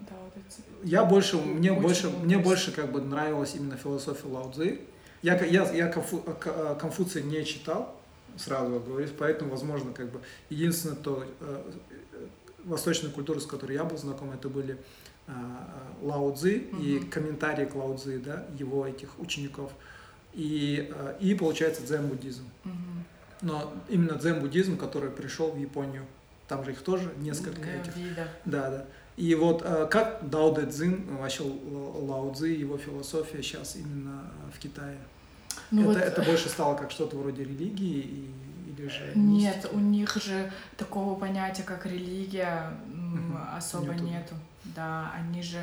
я больше, мне больше, много мне больше как бы нравилась именно философия Лао Цзы. Я, я, я Конфу- К- Конфуция не читал, сразу говорю, поэтому, возможно, как бы единственное то, э, э, восточная культура, с которой я был знаком, это были э, э, Лао Цзы и Мгм. комментарии к Лао Цзы, да, его этих учеников. И, э, и получается, дзен-буддизм. Мгм. Но именно дзен-буддизм, который пришел в Японию, там же их тоже несколько Э, этих. видов. Да, да. И вот э, как Дао Дэ Цзин, вообще Л- Лао Цзи, его философия сейчас именно э, в Китае? Ну это, вот, это больше стало как что-то вроде религии и, или же Нет, мистики? у них же такого понятия, как религия, особо Нету, да? нету. Да, они же,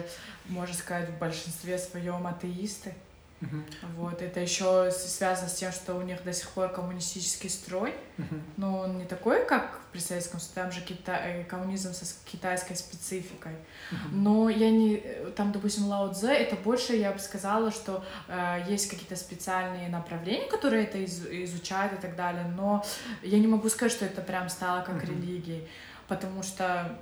можно сказать, в большинстве своем атеисты. Мгм, Вот, это еще связано с тем, что у них до сих пор коммунистический строй, мгм, но он не такой, как при Советском Союзе, там же кита... э, коммунизм со китайской спецификой. мгм. Но я не... Там, допустим, Лао Цзэ, это больше, я бы сказала, что э, есть какие-то специальные направления, которые это из- изучают и так далее, но я не могу сказать, что это прям стало как Мгм. религией, потому что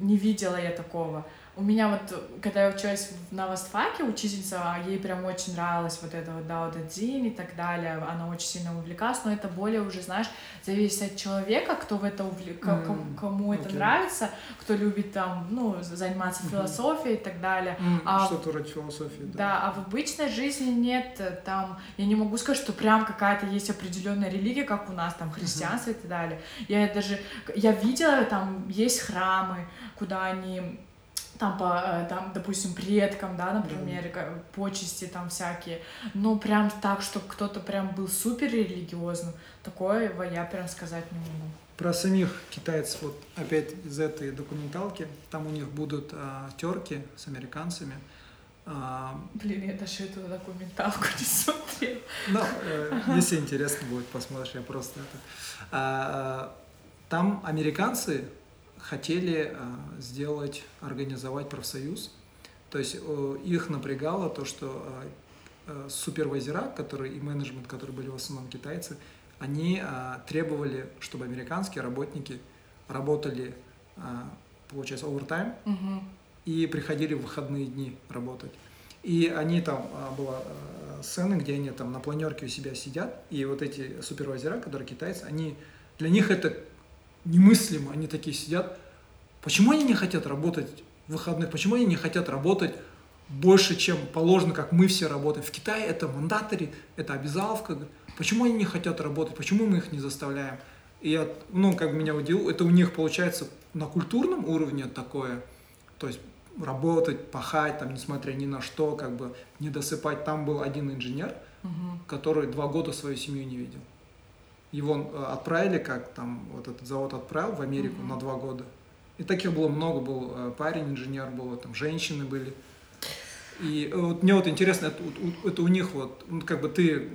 не видела я такого. У меня вот, когда я училась в- на Востфаке, учительница, ей прям очень нравилось вот это вот Дао Дэ Цзин и так далее, она очень сильно увлекалась, но это более уже, знаешь, зависит от человека, кто в это увлек... М, кому это окей. нравится, кто любит там, ну, заниматься Мгм. философией и так далее. М, а- Что-то вроде философии, да. Да, а в обычной жизни нет э, там, я не могу сказать, что прям какая-то есть определенная религия, как у нас, там, христианство и так далее. Я даже, я видела, там есть храмы, куда они там, по, э, там, допустим, предкам, да, например, ка- почести там всякие, но прям так, чтобы кто-то прям был супер религиозным, такое я прям сказать не могу. Про самих китайцев, вот опять из этой документалки, там у них будут а, терки с американцами. А, Блин, я даже эту документалку не смотрела. Ну, э, если интересно будет, посмотришь, я просто это. А, Там американцы хотели а, сделать, организовать профсоюз. То есть их напрягало то, что а, э, супервайзера, которые и менеджмент, которые были в основном китайцы, они а, требовали, чтобы американские работники работали, а, получается, овертайм, Мгм. и приходили в выходные дни работать. И они там, а, была а, сцена, где они там на планерке у себя сидят, и вот эти супервайзера, которые китайцы, они, для них это немыслимо, они такие сидят. Почему они не хотят работать в выходных? Почему они не хотят работать больше, чем положено, как мы все работаем? В Китае это мандатори, это обязаловка. Почему они не хотят работать? Почему мы их не заставляем? И я, ну, как меня удивило, это у них получается на культурном уровне такое, то есть работать, пахать, там, несмотря ни на что, как бы не досыпать. Там был один инженер, Мгм. который два года свою семью не видел. Его э, отправили, как там вот этот завод отправил в Америку Мгм. на два года. И таких было много, был э, парень, инженер был, там женщины были. И э, вот мне вот интересно, это, у- это у них вот, ну, как бы ты,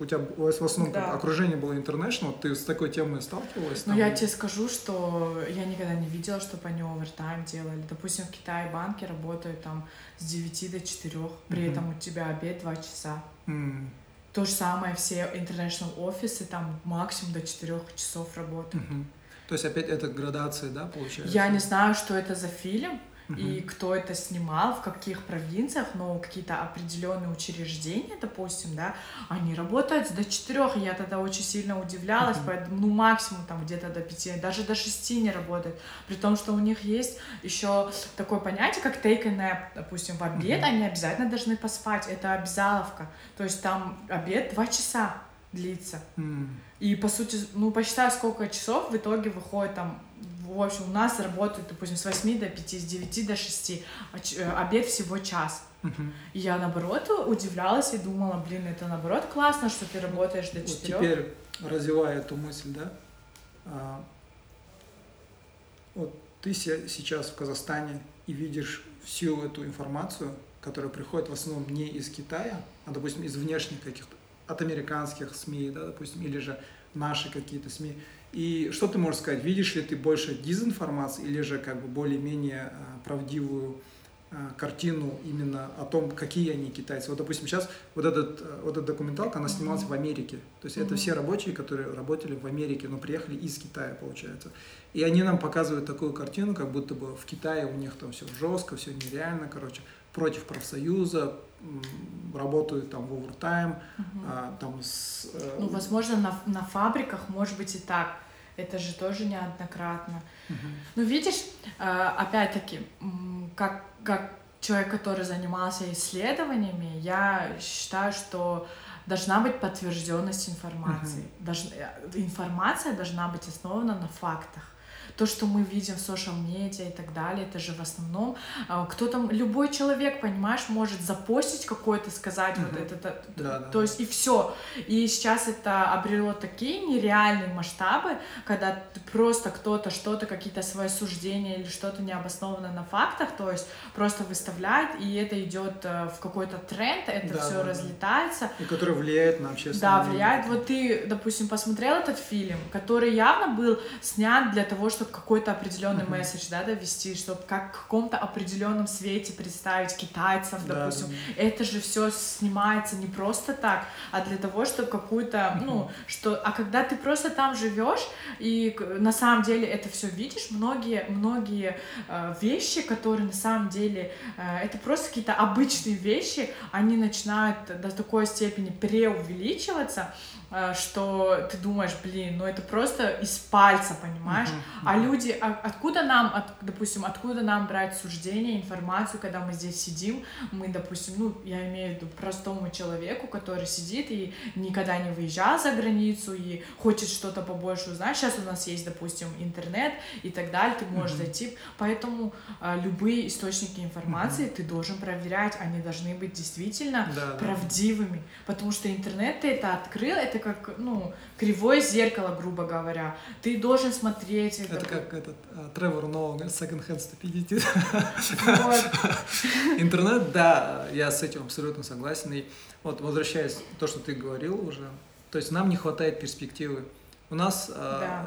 у тебя в основном Да. окружение было international, ты с такой темой сталкивалась? Ну, я тебе скажу, что я никогда не видела, чтобы они овертайм делали. Допустим, в Китае банки работают там с 9 до 4, при Мгм. этом у тебя обед 2 часа. М, То же самое все international офисы там максимум до 4 часов работают. мгм. То есть опять это градация, да, получается? Я не знаю, что это за фильм И кто это снимал, в каких провинциях, но какие-то определенные учреждения, допустим, да, они работают до четырех. Я тогда очень сильно удивлялась, Мгм. поэтому, ну, максимум там где-то до пяти, даже до шести не работают. При том, что у них есть еще такое понятие, как take a nap, допустим, в обед Мгм. они обязательно должны поспать. Это обязаловка. То есть там обед два часа длится. М, И, по сути, ну, посчитай, сколько часов в итоге выходит там, в общем, у нас работает, допустим, с 8 до 5, с 9 до 6, а э, обед всего час. И я, наоборот, удивлялась и думала, блин, это, наоборот, классно, что ты работаешь до Вот 4. теперь, развивая эту мысль, да, а, вот ты се- сейчас в Казахстане и видишь всю эту информацию, которая приходит в основном не из Китая, а, допустим, из внешних каких-то, от американских СМИ, да, допустим, или же наши какие-то СМИ. И что ты можешь сказать? Видишь ли ты больше дезинформации или же как бы более-менее а, правдивую картину именно о том, какие они китайцы. Вот, допустим, сейчас вот, этот, вот эта документалка, она снималась mm-hmm. в Америке. То есть mm-hmm. это все рабочие, которые работали в Америке, но приехали из Китая, получается. И они нам показывают такую картину, как будто бы в Китае у них там все жестко, все нереально, короче, против профсоюза, работают там в овертайм, угу. а, там с... Э... Ну, возможно, на, на фабриках может быть и так. Это же тоже неоднократно. Угу. Ну, видишь, э, опять-таки, как, как человек, который занимался исследованиями, я считаю, что должна быть подтвержденность информации. Угу. Долж... Информация должна быть основана на фактах то, что мы видим в социал медиа и так далее, это же в основном а, кто там, любой человек, понимаешь, может запостить какой-то, сказать mm-hmm. вот это, это да, то да. есть и все. И сейчас это обрело такие нереальные масштабы, когда просто кто-то что-то, какие-то свои суждения или что-то необоснованно на фактах, то есть просто выставляет, и это идет э, в какой-то тренд, это да, все да, разлетается. И который влияет на общественное Да, влияет. Вот ты, допустим, посмотрел этот фильм, который явно был снят для того, чтобы чтобы какой-то определенный uh-huh. месседж, да, довести, чтобы как в каком-то определенном свете представить китайцев, да, допустим. Да. Это же все снимается не просто так, а для того, чтобы какую-то, uh-huh. ну, что, а когда ты просто там живешь и на самом деле это все видишь, многие, многие э, вещи, которые на самом деле э, это просто какие-то обычные вещи, они начинают до такой степени преувеличиваться, что ты думаешь, блин, ну это просто из пальца, понимаешь? Uh-huh, uh-huh. А люди, а, откуда нам, от, допустим, откуда нам брать суждение, информацию, когда мы здесь сидим, мы, допустим, ну, я имею в виду простому человеку, который сидит и никогда не выезжал за границу и хочет что-то побольше узнать. Сейчас у нас есть, допустим, интернет и так далее, ты можешь uh-huh. зайти. Поэтому а, любые источники информации uh-huh. ты должен проверять, они должны быть действительно да, правдивыми, да. потому что интернет ты это открыл, это как, ну, кривое зеркало, грубо говоря. Ты должен смотреть. Это, это как этот uh, Тревор Ноу, Second Hand Stupidity. Интернет, да, я с этим абсолютно согласен. И вот возвращаясь к то, что ты говорил уже, то есть нам не хватает перспективы. У нас, да.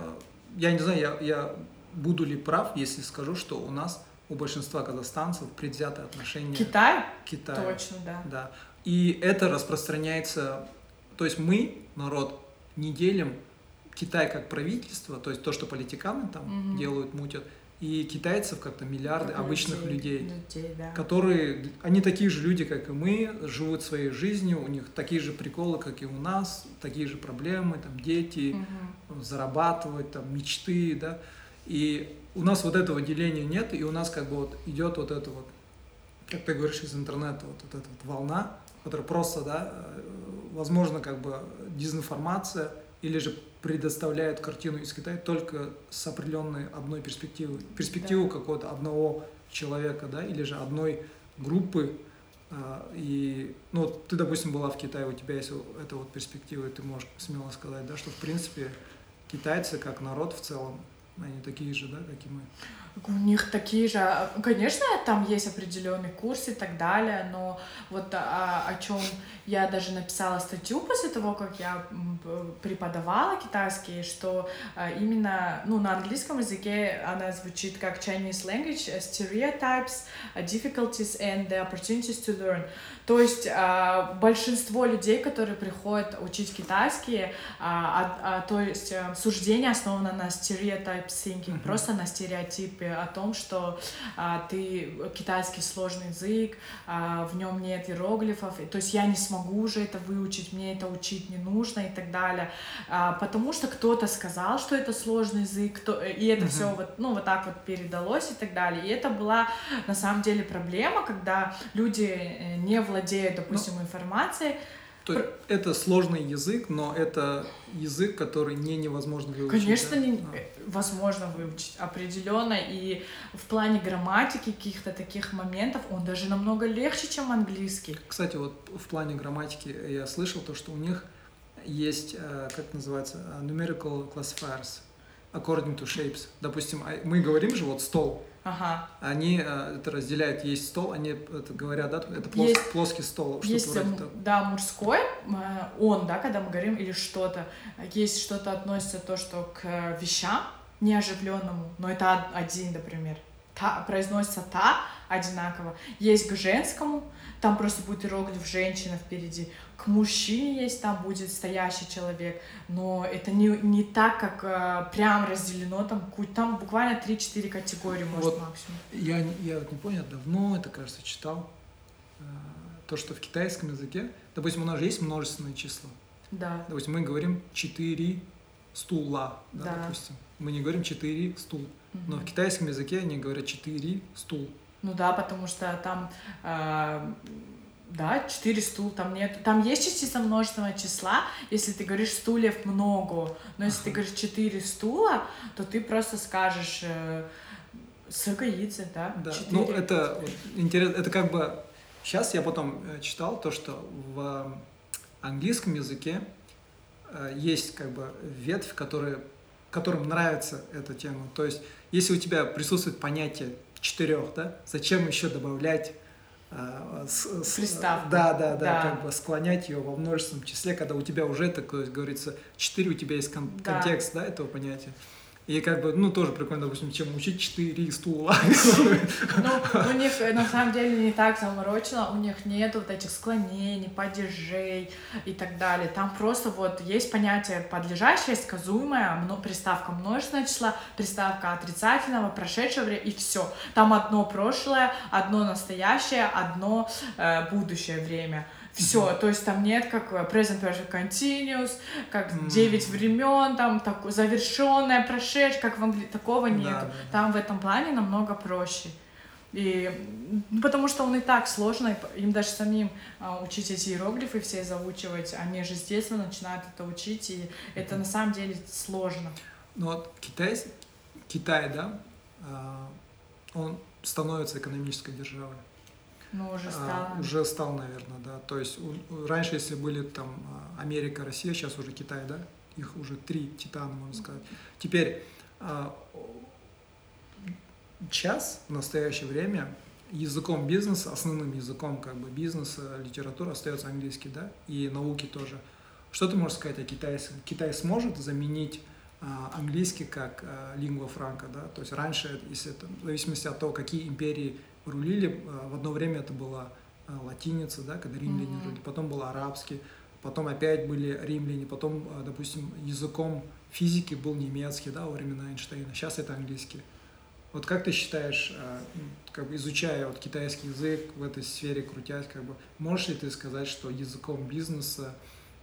я не знаю, я, я буду ли прав, если скажу, что у нас у большинства казахстанцев предвзятое отношение Китай? к Китаю. Точно, да. да. И это распространяется, то есть мы народ не делим Китай как правительство, то есть то, что политиканы там угу. делают, мутят, и китайцев как-то миллиарды как обычных людей, людей да. которые, они такие же люди, как и мы, живут своей жизнью, у них такие же приколы, как и у нас, такие же проблемы, там дети, угу. зарабатывать, там мечты, да, и у нас вот этого деления нет, и у нас как бы вот идет вот это вот, как ты говоришь из интернета, вот, вот эта вот волна, которая просто, да, возможно, как бы дезинформация или же предоставляют картину из Китая только с определенной одной перспективой. Перспективу да. какого-то одного человека, да, или же одной группы. А, и, ну, ты, допустим, была в Китае, у тебя есть эта вот перспектива, и ты можешь смело сказать, да, что, в принципе, китайцы, как народ в целом, они такие же, да, как и мы. У них такие же, а, конечно, там есть определенный курс и так далее, но вот а, о, о чем я даже написала статью после того, как я преподавала китайский, что а, именно, ну, на английском языке она звучит как Chinese language, э, stereotypes, э, difficulties and the opportunities to learn. То есть большинство людей, которые приходят учить китайский, то есть э, суждение основано на stereotype thinking, mm-hmm. просто на стереотипе о том, что а, ты китайский сложный язык, а, в нем нет иероглифов, то есть я не смогу уже это выучить, мне это учить не нужно и так далее, а, потому что кто-то сказал, что это сложный язык, кто, и это uh-huh. все вот, ну, вот так вот передалось и так далее. И это была на самом деле проблема, когда люди э, не владеют, допустим, ну, информацией, то это сложный язык, но это язык, который не невозможно выучить. Конечно, да? не, а. возможно выучить определенно. И в плане грамматики каких-то таких моментов он даже намного легче, чем английский. Кстати, вот в плане грамматики я слышал то, что у них есть, э, как называется, э, numerical classifiers according to shapes. Допустим, а мы говорим же вот стол. Ага. Они э, это разделяют, есть стол, они это говорят, да, это плос, есть, плоский стол. Есть, вроде да, мужской, э, он, да, когда мы говорим, или что-то, есть что-то относится то, что к вещам неоживленному, но это один, например. Та, произносится та одинаково. Есть к женскому, там просто будет иероглиф женщина впереди. К мужчине есть, там будет стоящий человек. Но это не, не так, как э, прям разделено, там, там буквально 3-4 категории, может, вот максимум. Я, я вот не понял, давно это, кажется, читал. Э, то, что в китайском языке, допустим, у нас же есть множественное число. Да. Допустим, мы говорим 4 стула, да, да. допустим. Мы не говорим 4 стул. Но в китайском языке они говорят 4 стул. Ну да, потому что там, э, да, 4 стул, там нет. Там есть частица множественного числа, если ты говоришь стульев много. Но если ага. ты говоришь 4 стула, то ты просто скажешь э, сыргаицы, да? Да, 4. ну это интересно, это как бы... Сейчас я потом э, читал то, что в английском языке э, есть как бы ветвь, которая, которым нравится эта тема. То есть, если у тебя присутствует понятие четырех, да, зачем еще добавлять с, с, приставку. Да, да, да, да, как бы склонять ее во множественном числе, когда у тебя уже, так говорится, четыре, у тебя есть кон- да. контекст, да, этого понятия. И как бы, ну, тоже прикольно, допустим, чем учить четыре стула. Ну, у них на самом деле не так заморочено, у них нет вот этих склонений, падежей и так далее. Там просто вот есть понятие подлежащее, сказуемое, приставка множественного числа, приставка отрицательного, прошедшего и все. Там одно прошлое, одно настоящее, одно э, будущее время. Все, то есть там нет как э, present perfect continuous, как mm. 9 времен, там так, завершенное, прошедшее, как в английском, такого нет. Да, да. Там в этом плане намного проще. И потому что он и так сложный, им даже самим а, учить эти иероглифы все заучивать, они же с детства начинают это учить, и это на самом деле сложно. Ну вот Китай, Китай, да, а, он становится экономической державой. Ну, уже стал. А, уже стал, наверное. То есть раньше, если были там а, Америка, Россия, сейчас уже Китай, да, их уже три титана, можно сказать. Теперь а, час в настоящее время языком бизнеса, основным языком как бы бизнеса, литературы остается английский, да, и науки тоже. Что ты можешь сказать о Китае? Китай сможет заменить а, английский как а, лингва франка, да, то есть раньше, если это, в зависимости от того, какие империи рулили. А, в одно время это была а, латиница, да, когда римляне mm-hmm. рулили, потом был арабский, потом опять были римляне, потом, а, допустим, языком физики был немецкий, да, во времена Эйнштейна, сейчас это английский. Вот как ты считаешь, как бы изучая вот китайский язык в этой сфере, крутясь, как бы, можешь ли ты сказать, что языком бизнеса,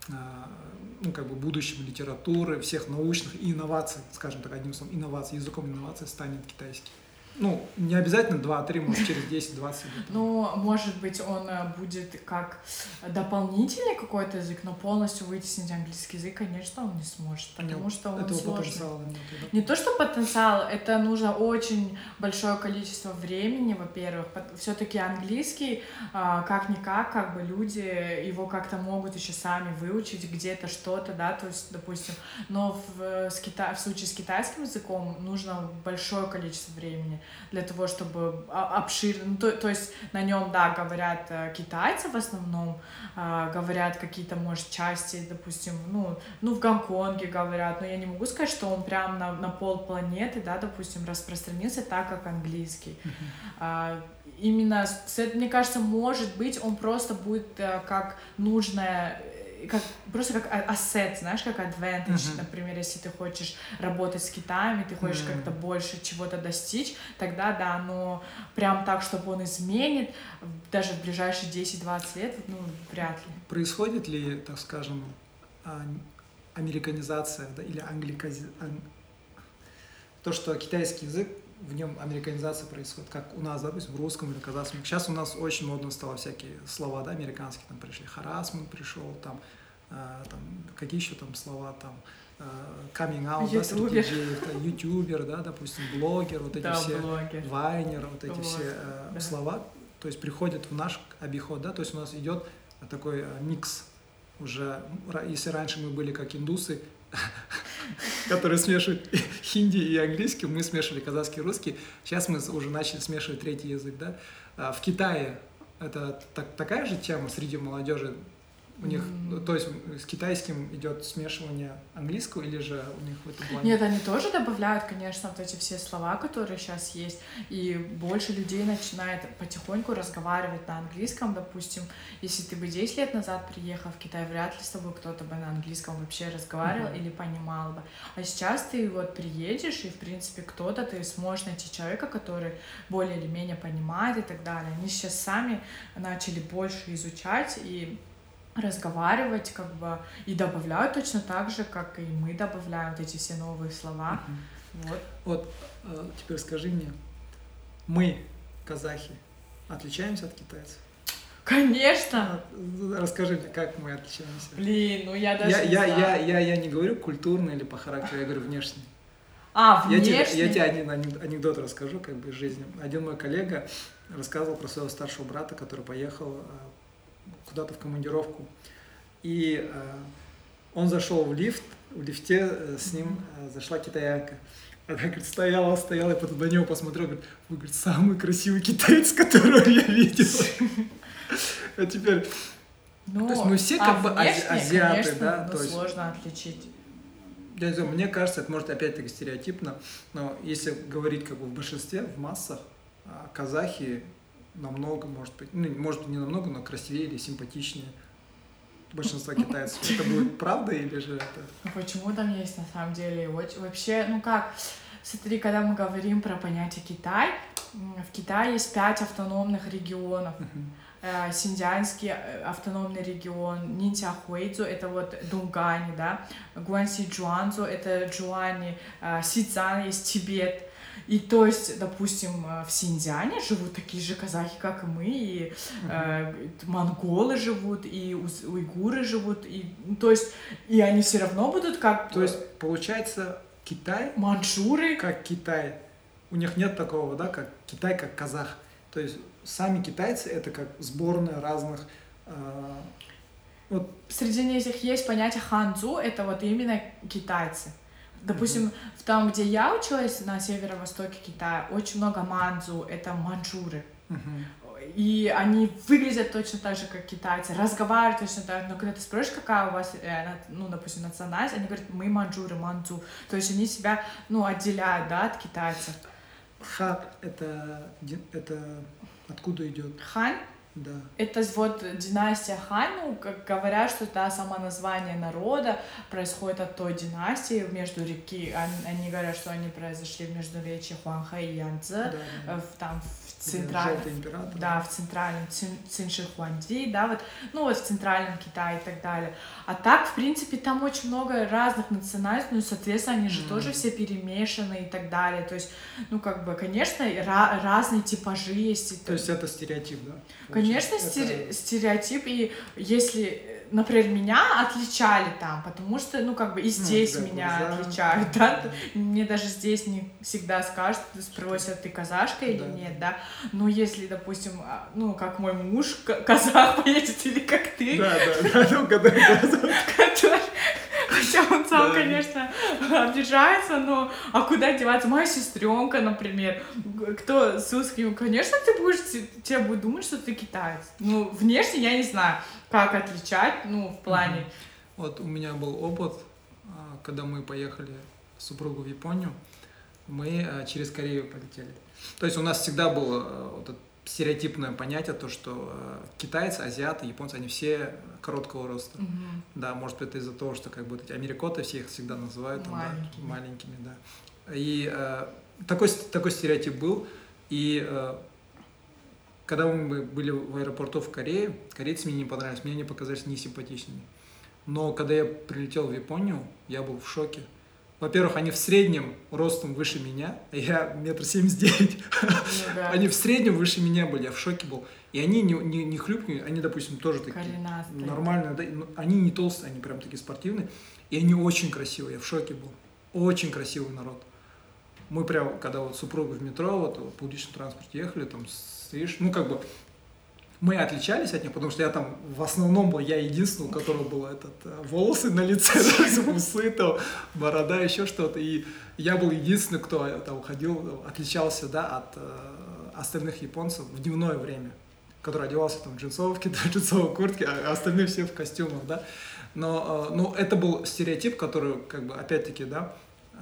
ну, как бы будущим литературы, всех научных инноваций, скажем так, одним словом, инноваций, языком инноваций станет китайский? Ну, не обязательно 2-3, может, через 10-20 лет. Ну, может быть, он э, будет как дополнительный какой-то язык, но полностью вытеснить английский язык, конечно, он не сможет, потому что он этого сложный. потенциала нет. Да? Не то, что потенциал, это нужно очень большое количество времени, во-первых. Все-таки английский, а, как-никак, как бы люди его как-то могут еще сами выучить где-то что-то, да, то есть, допустим, но в, с Кита... в случае с китайским языком нужно большое количество времени для того, чтобы обширно, ну, то, то есть на нем, да, говорят э, китайцы в основном, э, говорят какие-то, может, части, допустим, ну, ну, в Гонконге говорят, но я не могу сказать, что он прям на, на пол планеты, да, допустим, распространился так, как английский. Uh-huh. Именно, мне кажется, может быть, он просто будет э, как нужное как, просто как ассет, знаешь, как advantage, uh-huh. например, если ты хочешь работать с Китаем, и ты хочешь uh-huh. как-то больше чего-то достичь, тогда да, но прям так, чтобы он изменит, даже в ближайшие 10-20 лет, ну, вряд ли. Происходит ли, так скажем, а, американизация да, или англикази... То, что китайский язык в нем американизация происходит, как у нас, допустим, в русском или казахском. Сейчас у нас очень модно стало всякие слова, да, американские, там пришли, харасмент пришел, там, э, там какие еще там слова, там, э, coming out, да, среди диджеев, да, ютубер, да, допустим, блогер, вот эти да, все, блогер. вайнер, вот эти вот, все э, да. слова, то есть приходят в наш обиход, да, то есть у нас идет такой э, микс уже, если раньше мы были как индусы, которые смешивают хинди и английский, мы смешивали казахский и русский. Сейчас мы уже начали смешивать третий язык, да. А в Китае это так, такая же тема среди молодежи, У них, mm. то есть с китайским идет смешивание английского или же у них в этом плане? Нет, они тоже добавляют, конечно, вот эти все слова, которые сейчас есть, и больше людей начинает потихоньку разговаривать на английском, допустим. Если ты бы 10 лет назад приехал в Китай, вряд ли с тобой кто-то бы на английском вообще разговаривал mm-hmm. или понимал бы. А сейчас ты вот приедешь, и, в принципе, кто-то, ты сможешь найти человека, который более или менее понимает и так далее. Они сейчас сами начали больше изучать и разговаривать, как бы, и добавляют точно так же, как и мы добавляем вот эти все новые слова. Uh-huh. Вот. Вот э, теперь скажи мне, мы, казахи, отличаемся от китайцев? Конечно. Расскажи мне, как мы отличаемся. Блин, ну я даже я, не я, я, я, я не говорю культурно или по характеру, я говорю внешне. А, внешне? Я тебе, я тебе один анекдот расскажу, как бы из жизни. Один мой коллега рассказывал про своего старшего брата, который поехал э, куда-то в командировку. И э, он зашел в лифт, в лифте э, с ним э, зашла китаянка. Она, говорит, стояла, стояла, и потом на него посмотрел, говорит, вы, говорит, самый красивый китаец, которого я видел. А теперь, ну, то есть мы все как а бы внешне, азиаты, да? Ну, то есть, сложно отличить. Я не знаю, мне кажется, это может опять-таки стереотипно, но если говорить как бы в большинстве, в массах, а, казахи намного, может быть, ну, может быть, не намного, но красивее или симпатичнее большинства китайцев. Это будет правда или же это... Ну, почему там есть на самом деле? Вообще, ну как, смотри, когда мы говорим про понятие Китай, в Китае есть пять автономных регионов. Uh-huh. Синьцзянский э, автономный регион, Нинтяхуэйцзу — это вот Дунгани, да, Гуанси Джуанзу — это Джуани, э, Сицан есть Тибет, и то есть, допустим, э, в Синьцзяне живут такие же казахи, как и мы, и э, монголы живут, и уйгуры живут, и ну, то есть, и они все равно будут как. То есть, получается, Китай. Манчжуры. Как Китай. У них нет такого, да, как Китай, как казах. То есть сами китайцы это как сборная разных э, вот. Среди них есть понятие ханзу, это вот именно китайцы. Допустим, в там, где я училась, на северо-востоке Китая, очень много манзу, это манчжуры. И они выглядят точно так же, как китайцы, разговаривают точно так же, но когда ты спросишь, какая у вас, э, ну, допустим, национальность, они говорят, мы манчжуры, манзу. То есть они себя, ну, отделяют, да, от китайцев. Хан — это, это откуда идет? Хан да. Это вот династия Хан, ну, как говорят, что это само название народа происходит от той династии между реки. Они, они говорят, что они произошли между речи Хуанхэ и Янцзы, да, да. В, там в центральном, да, в центральном Цинши Хуанди, да, вот, ну вот в центральном Китае и так далее. А так, в принципе, там очень много разных национальностей, ну, соответственно, они же mm. тоже все перемешаны и так далее. То есть, ну, как бы, конечно, ra- разные типажи есть. То есть это стереотип, да? Конечно, это... стереотип, и если например, меня отличали там, потому что, ну, как бы и ну, здесь ну, меня глаза. отличают, да, мне даже здесь не всегда скажут, спросят, ты казашка или да. нет, да, но если, допустим, а, ну, как мой муж казах поедет или как ты, да, да, да, ну, который Хотя он сам, да. конечно, обижается, но а куда деваться? Моя сестренка, например, кто с узким, конечно, ты будешь, тебе будет думать, что ты китаец. Ну, внешне я не знаю, как отличать, ну, в плане... Вот у меня был опыт, а, когда мы поехали с супругой в Японию, мы а, через Корею полетели. То есть у нас всегда было а, вот это стереотипное понятие, то, что китайцы, азиаты, японцы, они все короткого роста. Угу. Да, может быть, это из-за того, что как бы эти америкоты все их всегда называют там, маленькими. Да, маленькими, да. И э, такой, такой стереотип был. И э, когда мы были в аэропорту в Корее, корейцы мне не понравились, мне они показались несимпатичными. Но когда я прилетел в Японию, я был в шоке. Во-первых, они в среднем ростом выше меня, а я метр семьдесят девять. Ну они в среднем выше меня были, я в шоке был. И они не, не, не хлюпкие, они, допустим, тоже такие Коренастые. нормальные. Да, они не толстые, они прям такие спортивные. И они очень красивые, я в шоке был. Очень красивый народ. Мы прям, когда вот супруга в метро, вот в публичном транспорте ехали, там стоишь, ну как бы мы отличались от них, потому что я там в основном был я единственный, у которого было этот э, волосы на лице, усы, то борода, еще что-то. И я был единственный, кто там ходил, отличался да, от э, остальных японцев в дневное время. который одевался там в джинсовке, в джинсовой куртке, а остальные все в костюмах, да. Но, э, ну, это был стереотип, который, как бы, опять-таки, да, э,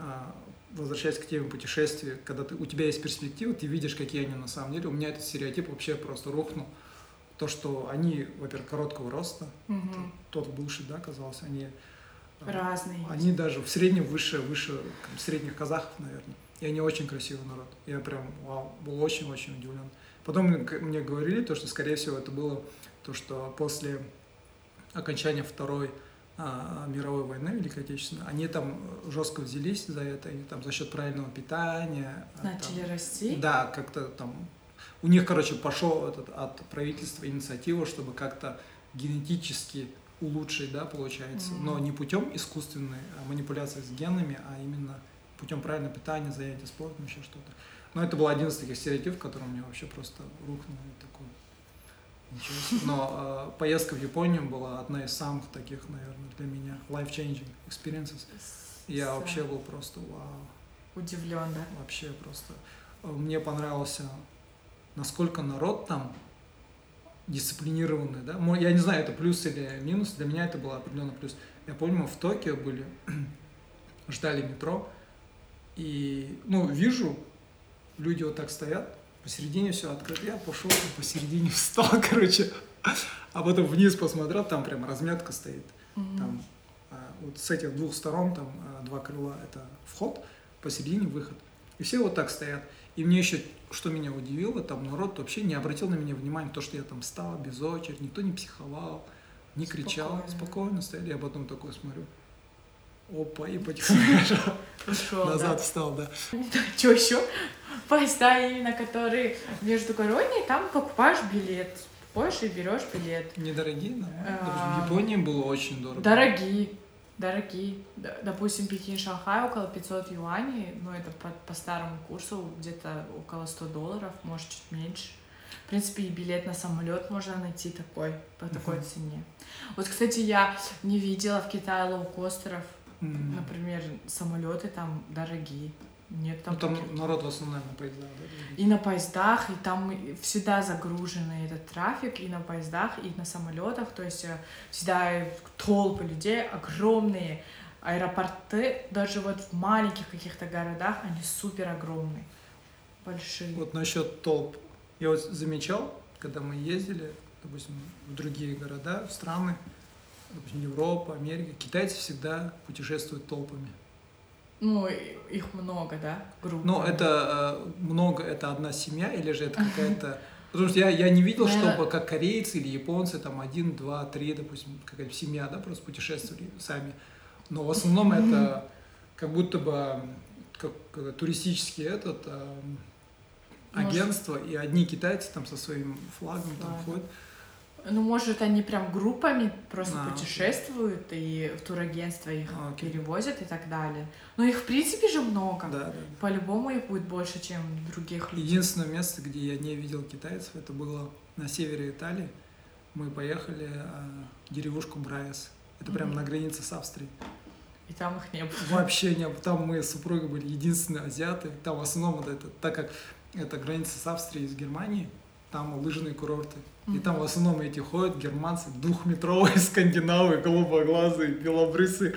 возвращаясь к теме путешествий, когда ты, у тебя есть перспектива, ты видишь, какие они на самом деле. У меня этот стереотип вообще просто рухнул. То, что они, во-первых, короткого роста, Угу. тот бывший, да, казалось, они... э, Разные. Они даже в среднем выше, выше там, средних казахов, наверное. И они очень красивый народ. Я прям, вау, был очень-очень удивлен. Потом мне- говорили, то, что, скорее всего, это было то, что после окончания Второй а, мировой войны, Великой Отечественной, они там жестко взялись за это, и там за счет правильного питания. а, там- Начали расти. да, как-то там у них, короче, пошел этот от правительства инициатива, чтобы как-то генетически улучшить, да, получается, Мгм. но не путем искусственной а, манипуляции с генами, а именно путем правильного питания, занятия спортом, еще что-то. Но это был один из таких стереотипов, который мне вообще просто рухнул себе. Но э, поездка в Японию была одна из самых таких, наверное, для меня life-changing experiences. Я вообще был просто вау Удивлен, да? вообще просто. Мне понравился, насколько народ там дисциплинированный, да. Я не знаю, это плюс или минус. Для меня это было определенно плюс. Я помню, мы в Токио были, ждали метро, и, ну, вижу, люди вот так стоят, посередине все открыто, я пошел посередине встал, короче, а потом вниз посмотрел, там прям разметка стоит. Мгм. Там а, вот с этих двух сторон, там а, два крыла, это вход, посередине выход. И все вот так стоят. И мне еще, что меня удивило, там народ вообще не обратил на меня внимания, то, что я там встал без очереди, никто не психовал, не кричал, Спокойно. спокойно стояли. Я потом такой смотрю, опа, и потихоньку назад встал, да. Что еще? Поезда именно, которые междугородние, там покупаешь билет. Ходишь и берешь билет. Недорогие, нормально. А, В Японии было очень дорого. Дорогие. Дорогие. Допустим, Пекин-Шанхай около 500 юаней, но это по, по старому курсу где-то около 100 долларов, может, чуть меньше. В принципе, и билет на самолет можно найти такой, по такой Мгм. цене. Вот, кстати, я не видела в Китае лоукостеров. М. Например, самолеты там дорогие. Нет там, Ну, там таких. народ в основном на поездах, да? И на поездах, и там всегда загруженный этот трафик, и на поездах, и на самолетах, то есть э, всегда толпы людей, огромные аэропорты, даже вот в маленьких каких-то городах, они супер огромные, большие. Вот насчет толп. Я вот замечал, когда мы ездили, допустим, в другие города, в страны, допустим, Европа, Америка, китайцы всегда путешествуют толпами. Ну, их много, да, групп. Но это э, много, это одна семья или же это какая-то... Потому что я, я не видел, Наверно- чтобы как корейцы или японцы, там один, два, три, допустим, какая-то семья, да, просто путешествовали сами. Но в основном это как будто бы как, как туристический этот э, агентство, и одни китайцы там со своим флагом там Флагом. ходят. Ну, может, они прям группами просто А, путешествуют, и в турагентство их А, перевозят и так далее. Но их, в принципе, же много. Да, да. По-любому их будет больше, чем других людей. Единственное место, где я не видел китайцев, это было на севере Италии. Мы поехали э, в деревушку Брайас. Это прям Мгм. на границе с Австрией. И там их не было. Вообще не было. Там мы с супругой были единственные азиаты. Там в основном это, так как это граница с Австрией и с Германией, там лыжные курорты. И там в основном эти ходят германцы, двухметровые скандинавы, голубоглазые, белобрысы.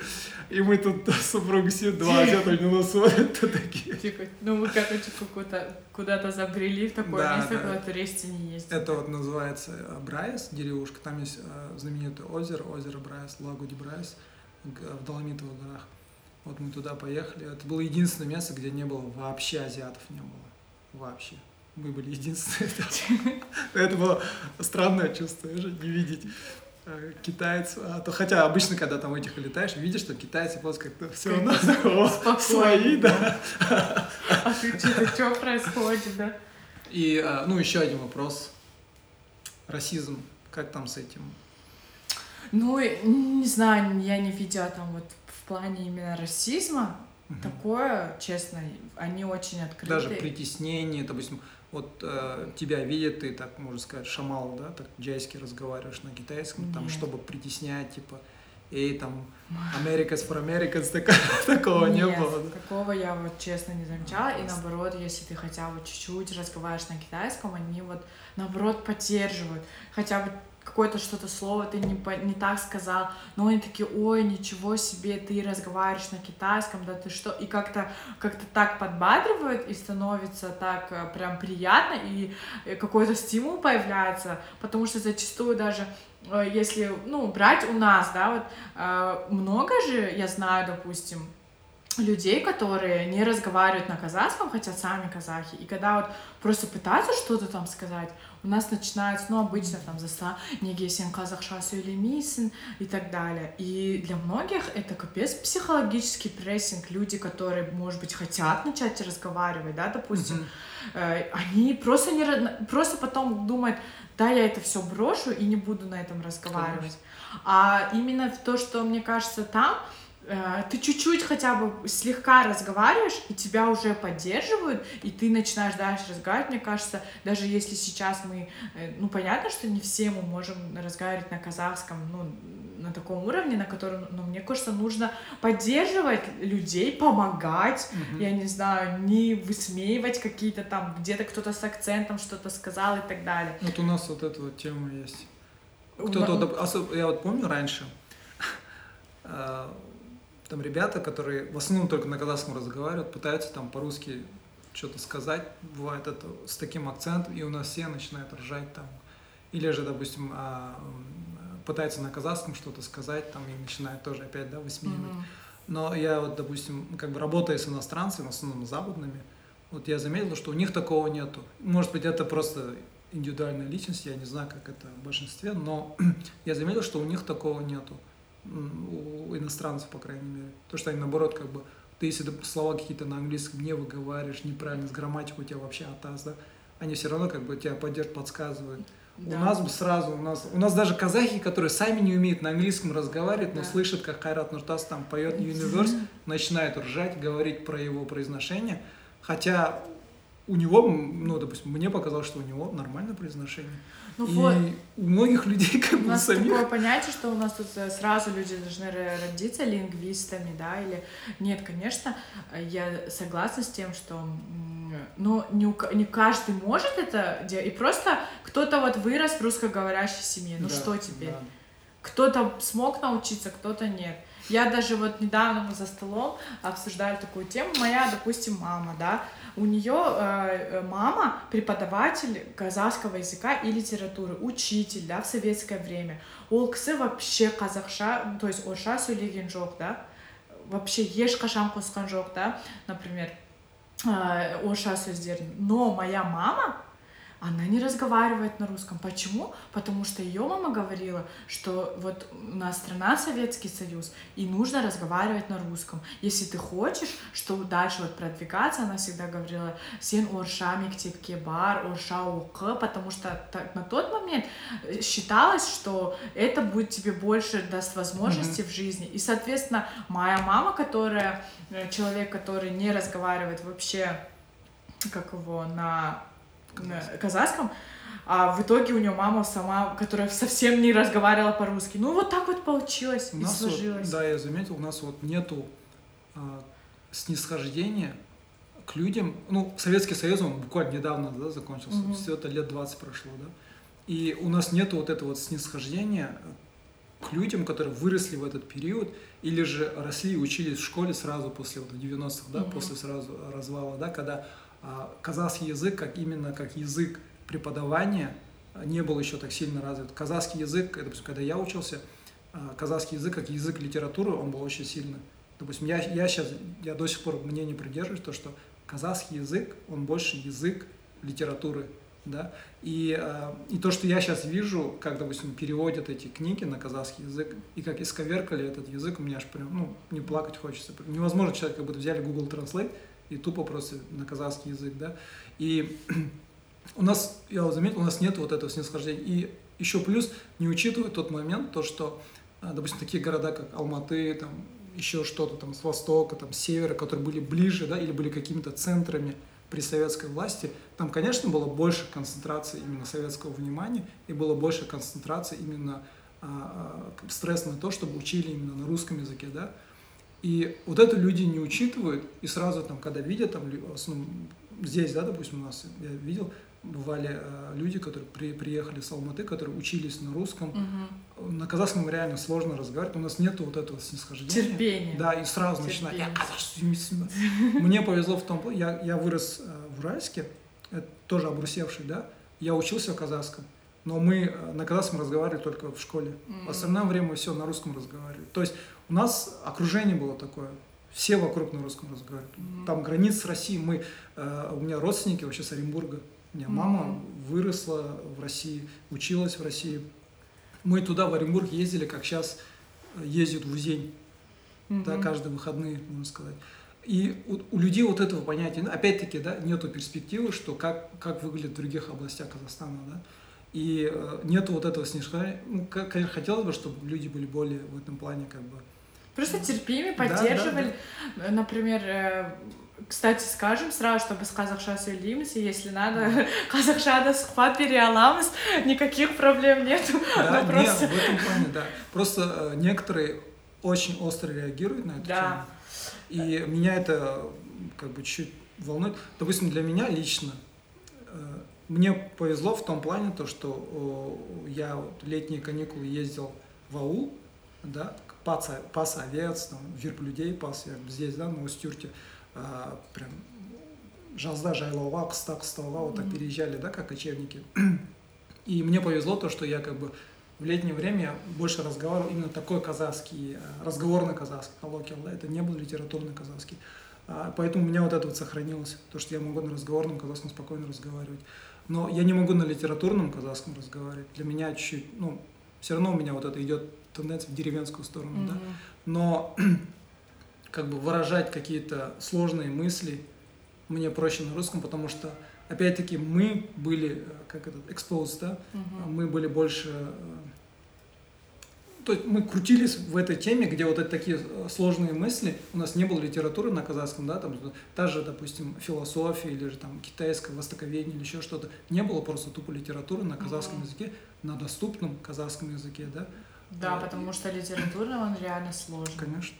И мы тут с супругой сидим, два азиата на нас смотрят, то такие. Типа, ну мы, короче, какую-то куда-то забрели в такое Да, место, да. куда туристы не ездят. Это вот называется э, Брайас, деревушка. Там есть э, знаменитое озеро, озеро Брайас, Лагу Брайас г- в Доломитовых горах. Вот мы туда поехали. Это было единственное место, где не было вообще азиатов, не было. Вообще. Мы были единственные. Это было странное чувство, же, не видеть э, китайцев. А то, хотя обычно, когда там этих летаешь, видишь, что китайцы просто как-то все равно Спокойно, свои, да. А ты что-то, что происходит, да? И, э, ну, еще один вопрос. Расизм. Как там с этим? Ну, и, не знаю, я не видела там вот в плане именно расизма. Такое, честно, они очень открыты. Даже притеснение, допустим, вот э, тебя видят, ты так, можно сказать, шамал, да, так джайски разговариваешь на китайском, там, Нет. чтобы притеснять, типа, эй, там, Americans for Americans, такого не было. такого я вот честно не замечала, и наоборот, если ты хотя бы чуть-чуть разговариваешь на китайском, они вот наоборот поддерживают, хотя бы какое-то что-то слово ты не, не так сказал, но они такие, ой, ничего себе, ты разговариваешь на китайском, да ты что, и как-то как-то так подбадривают, и становится так э, прям приятно, и э, какой-то стимул появляется, потому что зачастую даже э, если, ну, брать у нас, да, вот, много же, я знаю, допустим, людей, которые не разговаривают на казахском, хотя сами казахи, и когда вот просто пытаются что-то там сказать, у нас начинается, ну, обычно там заста неге сен казахша сөйлемейсің и так далее. И для многих это капец психологический прессинг. Люди, которые, может быть, хотят начать разговаривать, да, допустим, э, они просто не просто потом думают, да, я это все брошу и не буду на этом разговаривать. Конечно. А именно то, что мне кажется там, ты чуть-чуть хотя бы слегка разговариваешь, и тебя уже поддерживают, и ты начинаешь дальше разговаривать, мне кажется, даже если сейчас мы, э, ну, понятно, что не все мы можем разговаривать на казахском, ну, на таком уровне, на котором, ну, мне кажется, нужно поддерживать людей, помогать, mm-hmm. я не знаю, не высмеивать какие-то там, где-то кто-то с акцентом что-то сказал и так далее. Вот у нас вот эта вот тема есть. Кто-то, я вот помню раньше, э, там ребята, которые в основном только на казахском разговаривают, пытаются там по-русски что-то сказать, бывает это с таким акцентом, и у нас все начинают ржать там. Или же, допустим, а, пытаются на казахском что-то сказать, там, и начинают тоже опять, да, высмеивать. Mm-hmm. Но я вот, допустим, как бы работая с иностранцами, в основном западными, вот я заметил, что у них такого нету. Может быть, это просто индивидуальная личность, я не знаю, как это в большинстве, но я заметил, что у них такого нету у иностранцев, по крайней мере. То, что они наоборот как бы, ты если слова какие-то на английском не выговариваешь, неправильно, с грамматикой у тебя вообще атас, да, они все равно как бы тебя поддерживают, подсказывают. Да. У нас бы сразу, у нас, у нас даже казахи, которые сами не умеют на английском разговаривать, да. но слышат, как Хайрат Нуртас там поет Universe, начинают ржать, говорить про его произношение, хотя у него, ну, допустим, мне показалось, что у него нормальное произношение. Ну, и вот. у многих людей как бы У нас самих... такое понятие, что у нас тут э, сразу люди должны родиться лингвистами, да, или... Нет, конечно, я согласна с тем, что но не, у, не каждый может это делать, и просто кто-то вот вырос в русскоговорящей семье, ну да, что теперь? Да. Кто-то смог научиться, кто-то нет. Я даже вот недавно мы за столом обсуждали такую тему. Моя, допустим, мама, да, у нее э, мама преподаватель казахского языка и литературы, учитель, да, в советское время. Ол кісі вообще казахша, то есть орысша сөйлеген жоқ, да, вообще ешқашан қосқан жоқ, да, например, э, орысша сөздерін. Но моя мама она не разговаривает на русском. Почему? Потому что ее мама говорила, что вот у нас страна Советский Союз, и нужно разговаривать на русском. Если ты хочешь, что дальше вот продвигаться, она всегда говорила «сен орша мектепке бар, орша ук», потому что на тот момент э, считалось, что это будет тебе больше даст возможности mm-hmm. в жизни. И, соответственно, моя мама, которая э, человек, который не разговаривает вообще как его на казахском. казахском, а в итоге у нее мама сама, которая совсем не разговаривала по-русски. Ну вот так вот получилось у и сложилось. Вот, да, я заметил, у нас вот нету а, снисхождения к людям. Ну, Советский Союз, он буквально недавно да, закончился, угу. все это лет 20 прошло, да. И у нас нету вот этого вот снисхождения к людям, которые выросли в этот период, или же росли и учились в школе сразу после вот 90-х, да, угу. после сразу развала, да, когда казахский язык, как именно как язык преподавания, не был еще так сильно развит. Казахский язык, допустим, когда я учился, а, казахский язык как язык литературы, он был очень сильный. Допустим, я, я сейчас, я до сих пор мнение придерживаюсь, то, что казахский язык, он больше язык литературы, да, и, а, и то, что я сейчас вижу, как, допустим, переводят эти книги на казахский язык, и как исковеркали этот язык, у меня аж прям, ну, не плакать хочется. Невозможно человек, как будто взяли Google Translate, и тупо просто на казахский язык, да. И у нас, я заметил, у нас нет вот этого снисхождения. И еще плюс не учитывают тот момент, то, что, а, допустим, такие города, как Алматы, там, еще что-то там с востока, там, с севера, которые были ближе, да, или были какими-то центрами при советской власти, там, конечно, было больше концентрации именно советского внимания, и было больше концентрации именно а, а, стресс на то, чтобы учили именно на русском языке, да. И вот это люди не учитывают, и сразу там, когда видят, там, основном, здесь, да, допустим, у нас, я видел, бывали э, люди, которые при, приехали с Алматы, которые учились на русском. Угу. На казахском реально сложно разговаривать, у нас нету вот этого снисхождения. Терпения. Да, и сразу начинать. Я Мне повезло в том, я, я вырос э, в Уральске, это тоже обрусевший, да, я учился в казахском, но мы э, на казахском разговаривали только в школе. В остальное время все на русском разговаривали. То есть у нас окружение было такое, все вокруг на русском разговаривают. Там границ с Россией, мы, у меня родственники вообще с Оренбурга, у меня мама выросла в России, училась в России. Мы туда, в Оренбург, ездили, как сейчас ездят в Узень. Mm-hmm. Да, каждые выходные, можно сказать. И у, у людей вот этого понятия, опять-таки, да, нету перспективы, что как, как выглядит в других областях Казахстана, да. И э, нету вот этого снижения. Ну, как, конечно, хотелось бы, чтобы люди были более в этом плане, как бы. Просто терпимее, поддерживали. Да, да, да. Например, э, кстати, скажем сразу, чтобы с қазақша сөйлейміз, если надо, қазақшада сұхбат бере аламыз, никаких проблем нет. Да, Но просто... нет, в этом плане, да. Просто э, некоторые очень остро реагируют на эту да. тему. И меня это как бы чуть волнует. Допустим, для меня лично э, мне повезло в том плане, то, что я летние каникулы ездил в аул, да, пас, пас овец, там, верблюдей пас, я здесь, да, на Устюрте а, прям жазда жайлауға қыста қыстауға вот так переезжали да как кочевники. И мне повезло то что я как бы в летнее время больше разговаривал именно такой казахский а, разговорный казахский коллоквиал да это не был литературный казахский. А, поэтому у меня вот это вот сохранилось то что я могу на разговорном казахском спокойно разговаривать. Но я не могу на литературном казахском разговаривать для меня чуть-чуть ну все равно у меня вот это идет тенденция в деревенскую сторону mm-hmm. да но как бы выражать какие-то сложные мысли мне проще на русском, потому что, опять-таки, мы были, э, как этот, exposed, да, угу. мы были больше, э, то есть мы крутились в этой теме, где вот это такие э, сложные мысли, у нас не было литературы на казахском, да, там та же, допустим, философия или же там китайское востоковедение или еще что-то, не было просто тупо литературы на казахском угу. языке, на доступном казахском языке, да. Да, потому что литература, он реально сложный. Конечно.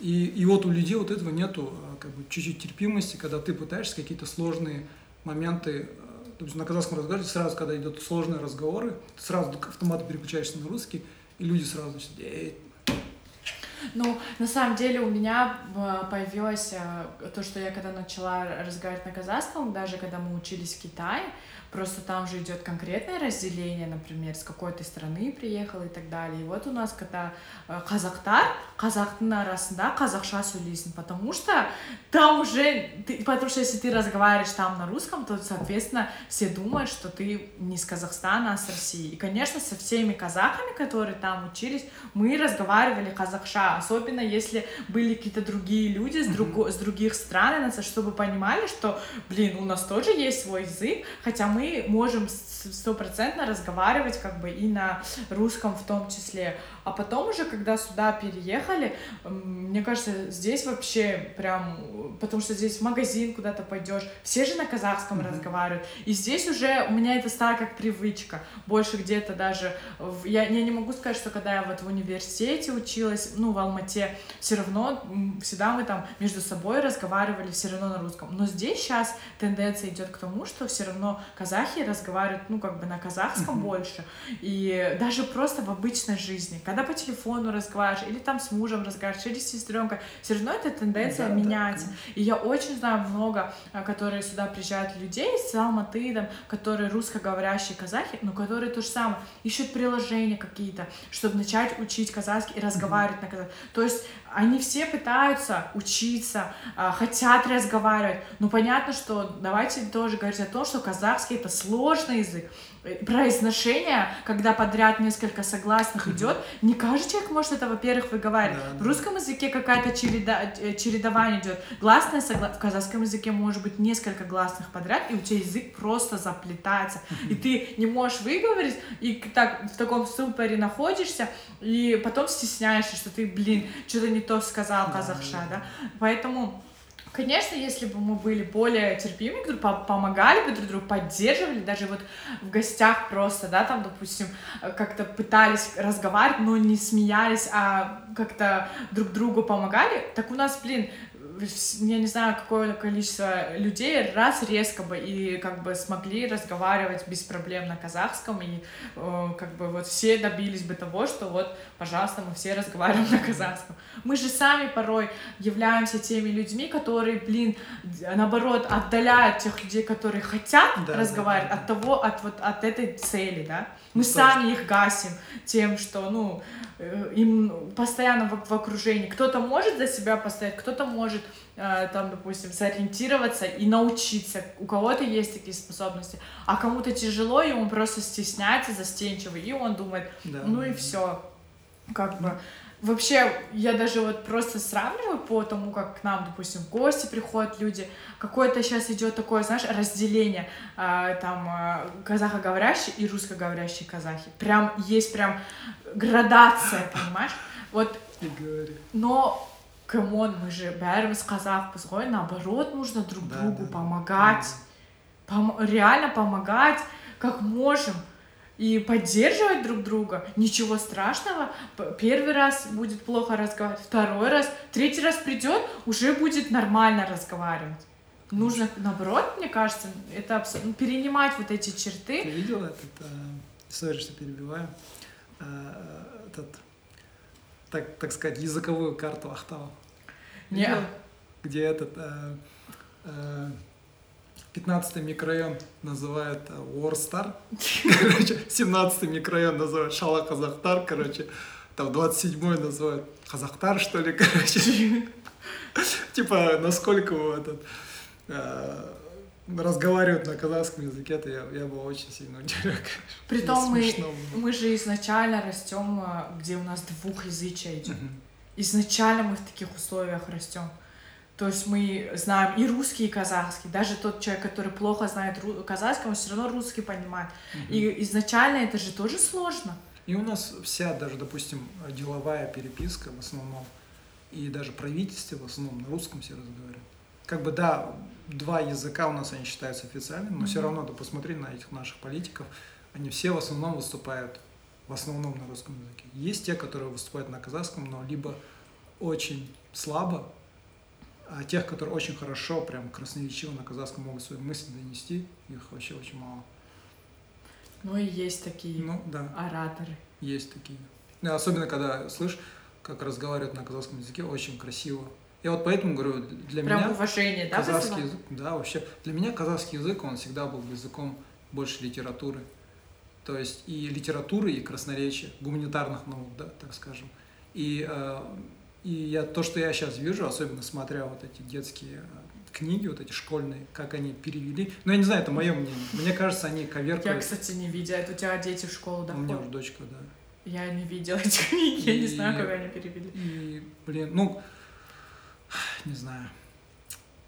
И, и вот у людей вот этого нету а, как бы чуть-чуть терпимости, когда ты пытаешься какие-то сложные моменты, а, то есть на казахском разговоре сразу, когда идут сложные разговоры, ты сразу автоматом переключаешься на русский, и люди сразу начинают, эй, ну, на самом деле у меня появилось то, что я когда начала разговаривать на казахском, даже когда мы учились в Китае, Просто там же идет конкретное разделение, например, с какой ты страны приехал и так далее. И вот у нас, когда э, казахтар, казахтың арасында қазақша сөйлейсің, потому что там уже, ты, потому что если ты разговариваешь там на русском, то, соответственно, все думают, что ты не с Казахстана, а с России. И, конечно, со всеми казахами, которые там учились, мы разговаривали казахша, особенно если были какие-то другие люди с, друг, с других стран, чтобы понимали, что, блин, у нас тоже есть свой язык, хотя мы мы можем стопроцентно разговаривать как бы и на русском в том числе. А потом уже, когда сюда переехали, мне кажется, здесь вообще прям, потому что здесь в магазин куда-то пойдешь, все же на казахском mm-hmm. разговаривают. И здесь уже у меня это стало как привычка. Больше где-то даже, в... я, я не могу сказать, что когда я вот в университете училась, ну, в Алмате, все равно всегда мы там между собой разговаривали все равно на русском. Но здесь сейчас тенденция идет к тому, что все равно казахи разговаривают, ну, как бы на казахском mm-hmm. больше. И даже просто в обычной жизни, когда по телефону разговариваешь, или там с мужем разговариваешь, или с сестренкой, все равно это тенденция да, меняется. Да, и я очень знаю много, а, которые сюда приезжают людей с Алматы, там, которые русскоговорящие казахи, но которые то же самое, ищут приложения какие-то, чтобы начать учить казахский и разговаривать mm-hmm. на казахском. То есть они все пытаются учиться, а, хотят разговаривать, но понятно, что давайте тоже говорить о том, что казахский это сложный язык, произношение, когда подряд несколько согласных идет, не каждый человек может это, во-первых, выговаривать. Да. В русском языке какая-то череда, э, чередование идет. Гласное согла... в казахском языке может быть несколько гласных подряд, и у тебя язык просто заплетается. И ты не можешь выговорить, и так в таком ступоре находишься, и потом стесняешься, что ты, блин, что-то не то сказал казахша, да? Поэтому Конечно, если бы мы были более терпимы, помогали бы друг другу, поддерживали, даже вот в гостях просто, да, там, допустим, как-то пытались разговаривать, но не смеялись, а как-то друг другу помогали, так у нас, блин, я не знаю, какое количество людей раз резко бы и как бы смогли разговаривать без проблем на казахском, и э, как бы вот все добились бы того, что вот, пожалуйста, мы все разговариваем на казахском. Мы же сами порой являемся теми людьми, которые, блин, наоборот, отдаляют тех людей, которые хотят да, разговаривать да, да. от того, от вот от этой цели, да. Мы ну, сами их гасим тем, что, ну, Э, им постоянно в, в окружении. Кто-то может за себя постоять, кто-то может э, там, допустим, сориентироваться и научиться. У кого-то есть такие способности, а кому-то тяжело, и он просто стесняется, застенчивый, и он думает, да. ну и все, как бы. Вообще, я даже вот просто сравниваю по тому, как к нам, допустим, в гости приходят люди, какое-то сейчас идет такое, знаешь, разделение, э, там, э, казахоговорящие и русскоговорящие казахи. Прям, есть прям градация, понимаешь? Вот, но come on, мы же бәріміз қазақпыз ғой, наоборот, нужно друг да, другу да, помогать, да. Пом реально помогать, как можем и поддерживать друг друга. Ничего страшного. Первый раз будет плохо разговаривать, второй раз, третий раз придет, уже будет нормально разговаривать. Нужно, наоборот, мне кажется, это абсолютно ну, перенимать вот эти черты. Ты видела этот, э, сори, что перебиваю, э, этот, так, так сказать, языковую карту Ахтау? Нет. Где этот, э, э, 15 микрорайон называют Уорстар, короче, 17 микрорайон называют Шала Казахтар, короче, там 27-й называют Казахтар, что ли, короче. Типа, насколько этот э, разговаривают на казахском языке, то я, я был очень сильно удивлен. Притом мы, мы же изначально растем, э, где у нас двухязычие идет. Изначально мы в таких условиях растем. То есть мы знаем и русский, и казахский. Даже тот человек, который плохо знает казахский, он все равно русский понимает. Угу. И изначально это же тоже сложно. И у нас вся, даже, допустим, деловая переписка в основном, и даже правительство в основном на русском все разговаривают. Как бы, да, два языка у нас они считаются официальными, но mm-hmm. все равно, да, посмотри на этих наших политиков, они все в основном выступают в основном на русском языке. Есть те, которые выступают на казахском, но либо очень слабо, а тех, которые очень хорошо, прям красноречиво на казахском могут свои мысли донести, их вообще очень мало. Ну и есть такие ну, да. ораторы. Есть такие. Ну, особенно, когда слышь, как разговаривают на казахском языке, очень красиво. Я вот поэтому говорю, для Прям меня... уважение, да, казахский язык, Да, вообще. Для меня казахский язык, он всегда был языком больше литературы. То есть и литературы, и красноречия, гуманитарных наук, да, так скажем. И э, и я, то, что я сейчас вижу, особенно смотря вот эти детские э, книги, вот эти школьные, как они перевели. Ну, я не знаю, это мое мнение. Мне кажется, они коверкают. Я, кстати, не видела. Это у тебя дети в школу доходят? У меня уже дочка, да. Я не видела эти книги, и, я не знаю, как они перевели. И, блин, ну, не знаю.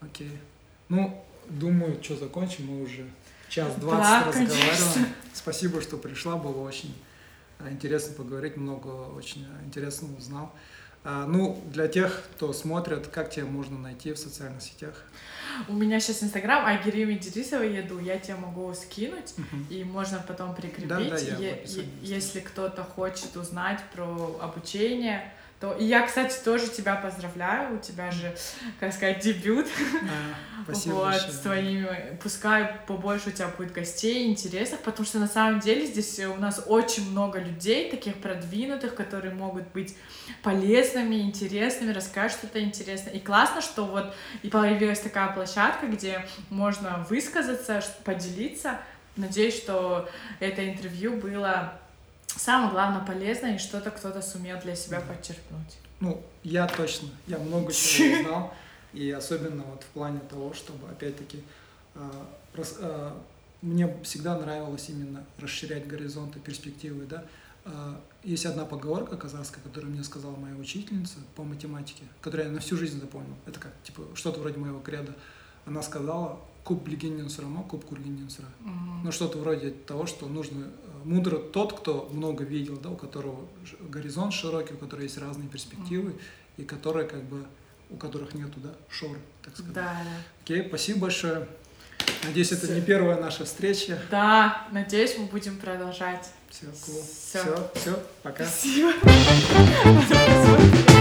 Окей. Ну, думаю, что закончим, мы уже час двадцать да, разговариваем. Спасибо, что пришла, было очень интересно поговорить, много очень интересного узнал. А, ну, для тех, кто смотрит, как тебя можно найти в социальных сетях? У меня сейчас Инстаграм Айгерим Идрисова еду, я тебе могу скинуть, uh-huh. и можно потом прикрепить, да, да, я е- если кто-то хочет узнать про обучение, то... И я, кстати, тоже тебя поздравляю, у тебя же, как сказать, дебют. А, спасибо вот, большое. с твоими... Пускай побольше у тебя будет гостей интересных, потому что на самом деле здесь у нас очень много людей, таких продвинутых, которые могут быть полезными, интересными, расскажут что-то интересное. И классно, что вот и появилась такая площадка, где можно высказаться, поделиться. Надеюсь, что это интервью было самое главное полезное и что-то кто-то сумел для себя подчеркнуть. Ну, я точно, я много чего узнал, и особенно вот в плане того, чтобы, опять-таки, э, э, мне всегда нравилось именно расширять горизонты, перспективы, да. Э, есть одна поговорка казахская, которую мне сказала моя учительница по математике, которую я на всю жизнь запомнил. Это как, типа, что-то вроде моего креда. Она сказала, куб сұрама куб көргеннен сура ну что-то вроде того что нужно мудро тот кто много видел да у которого горизонт широкий у которого есть разные перспективы и который как бы у которых нету, да, шор, так сказать. Да, да. Окей, спасибо большое. Надеюсь, это не первая наша встреча. Да, надеюсь, мы будем продолжать. Все, класс. Всё. Все, все, пока. Спасибо.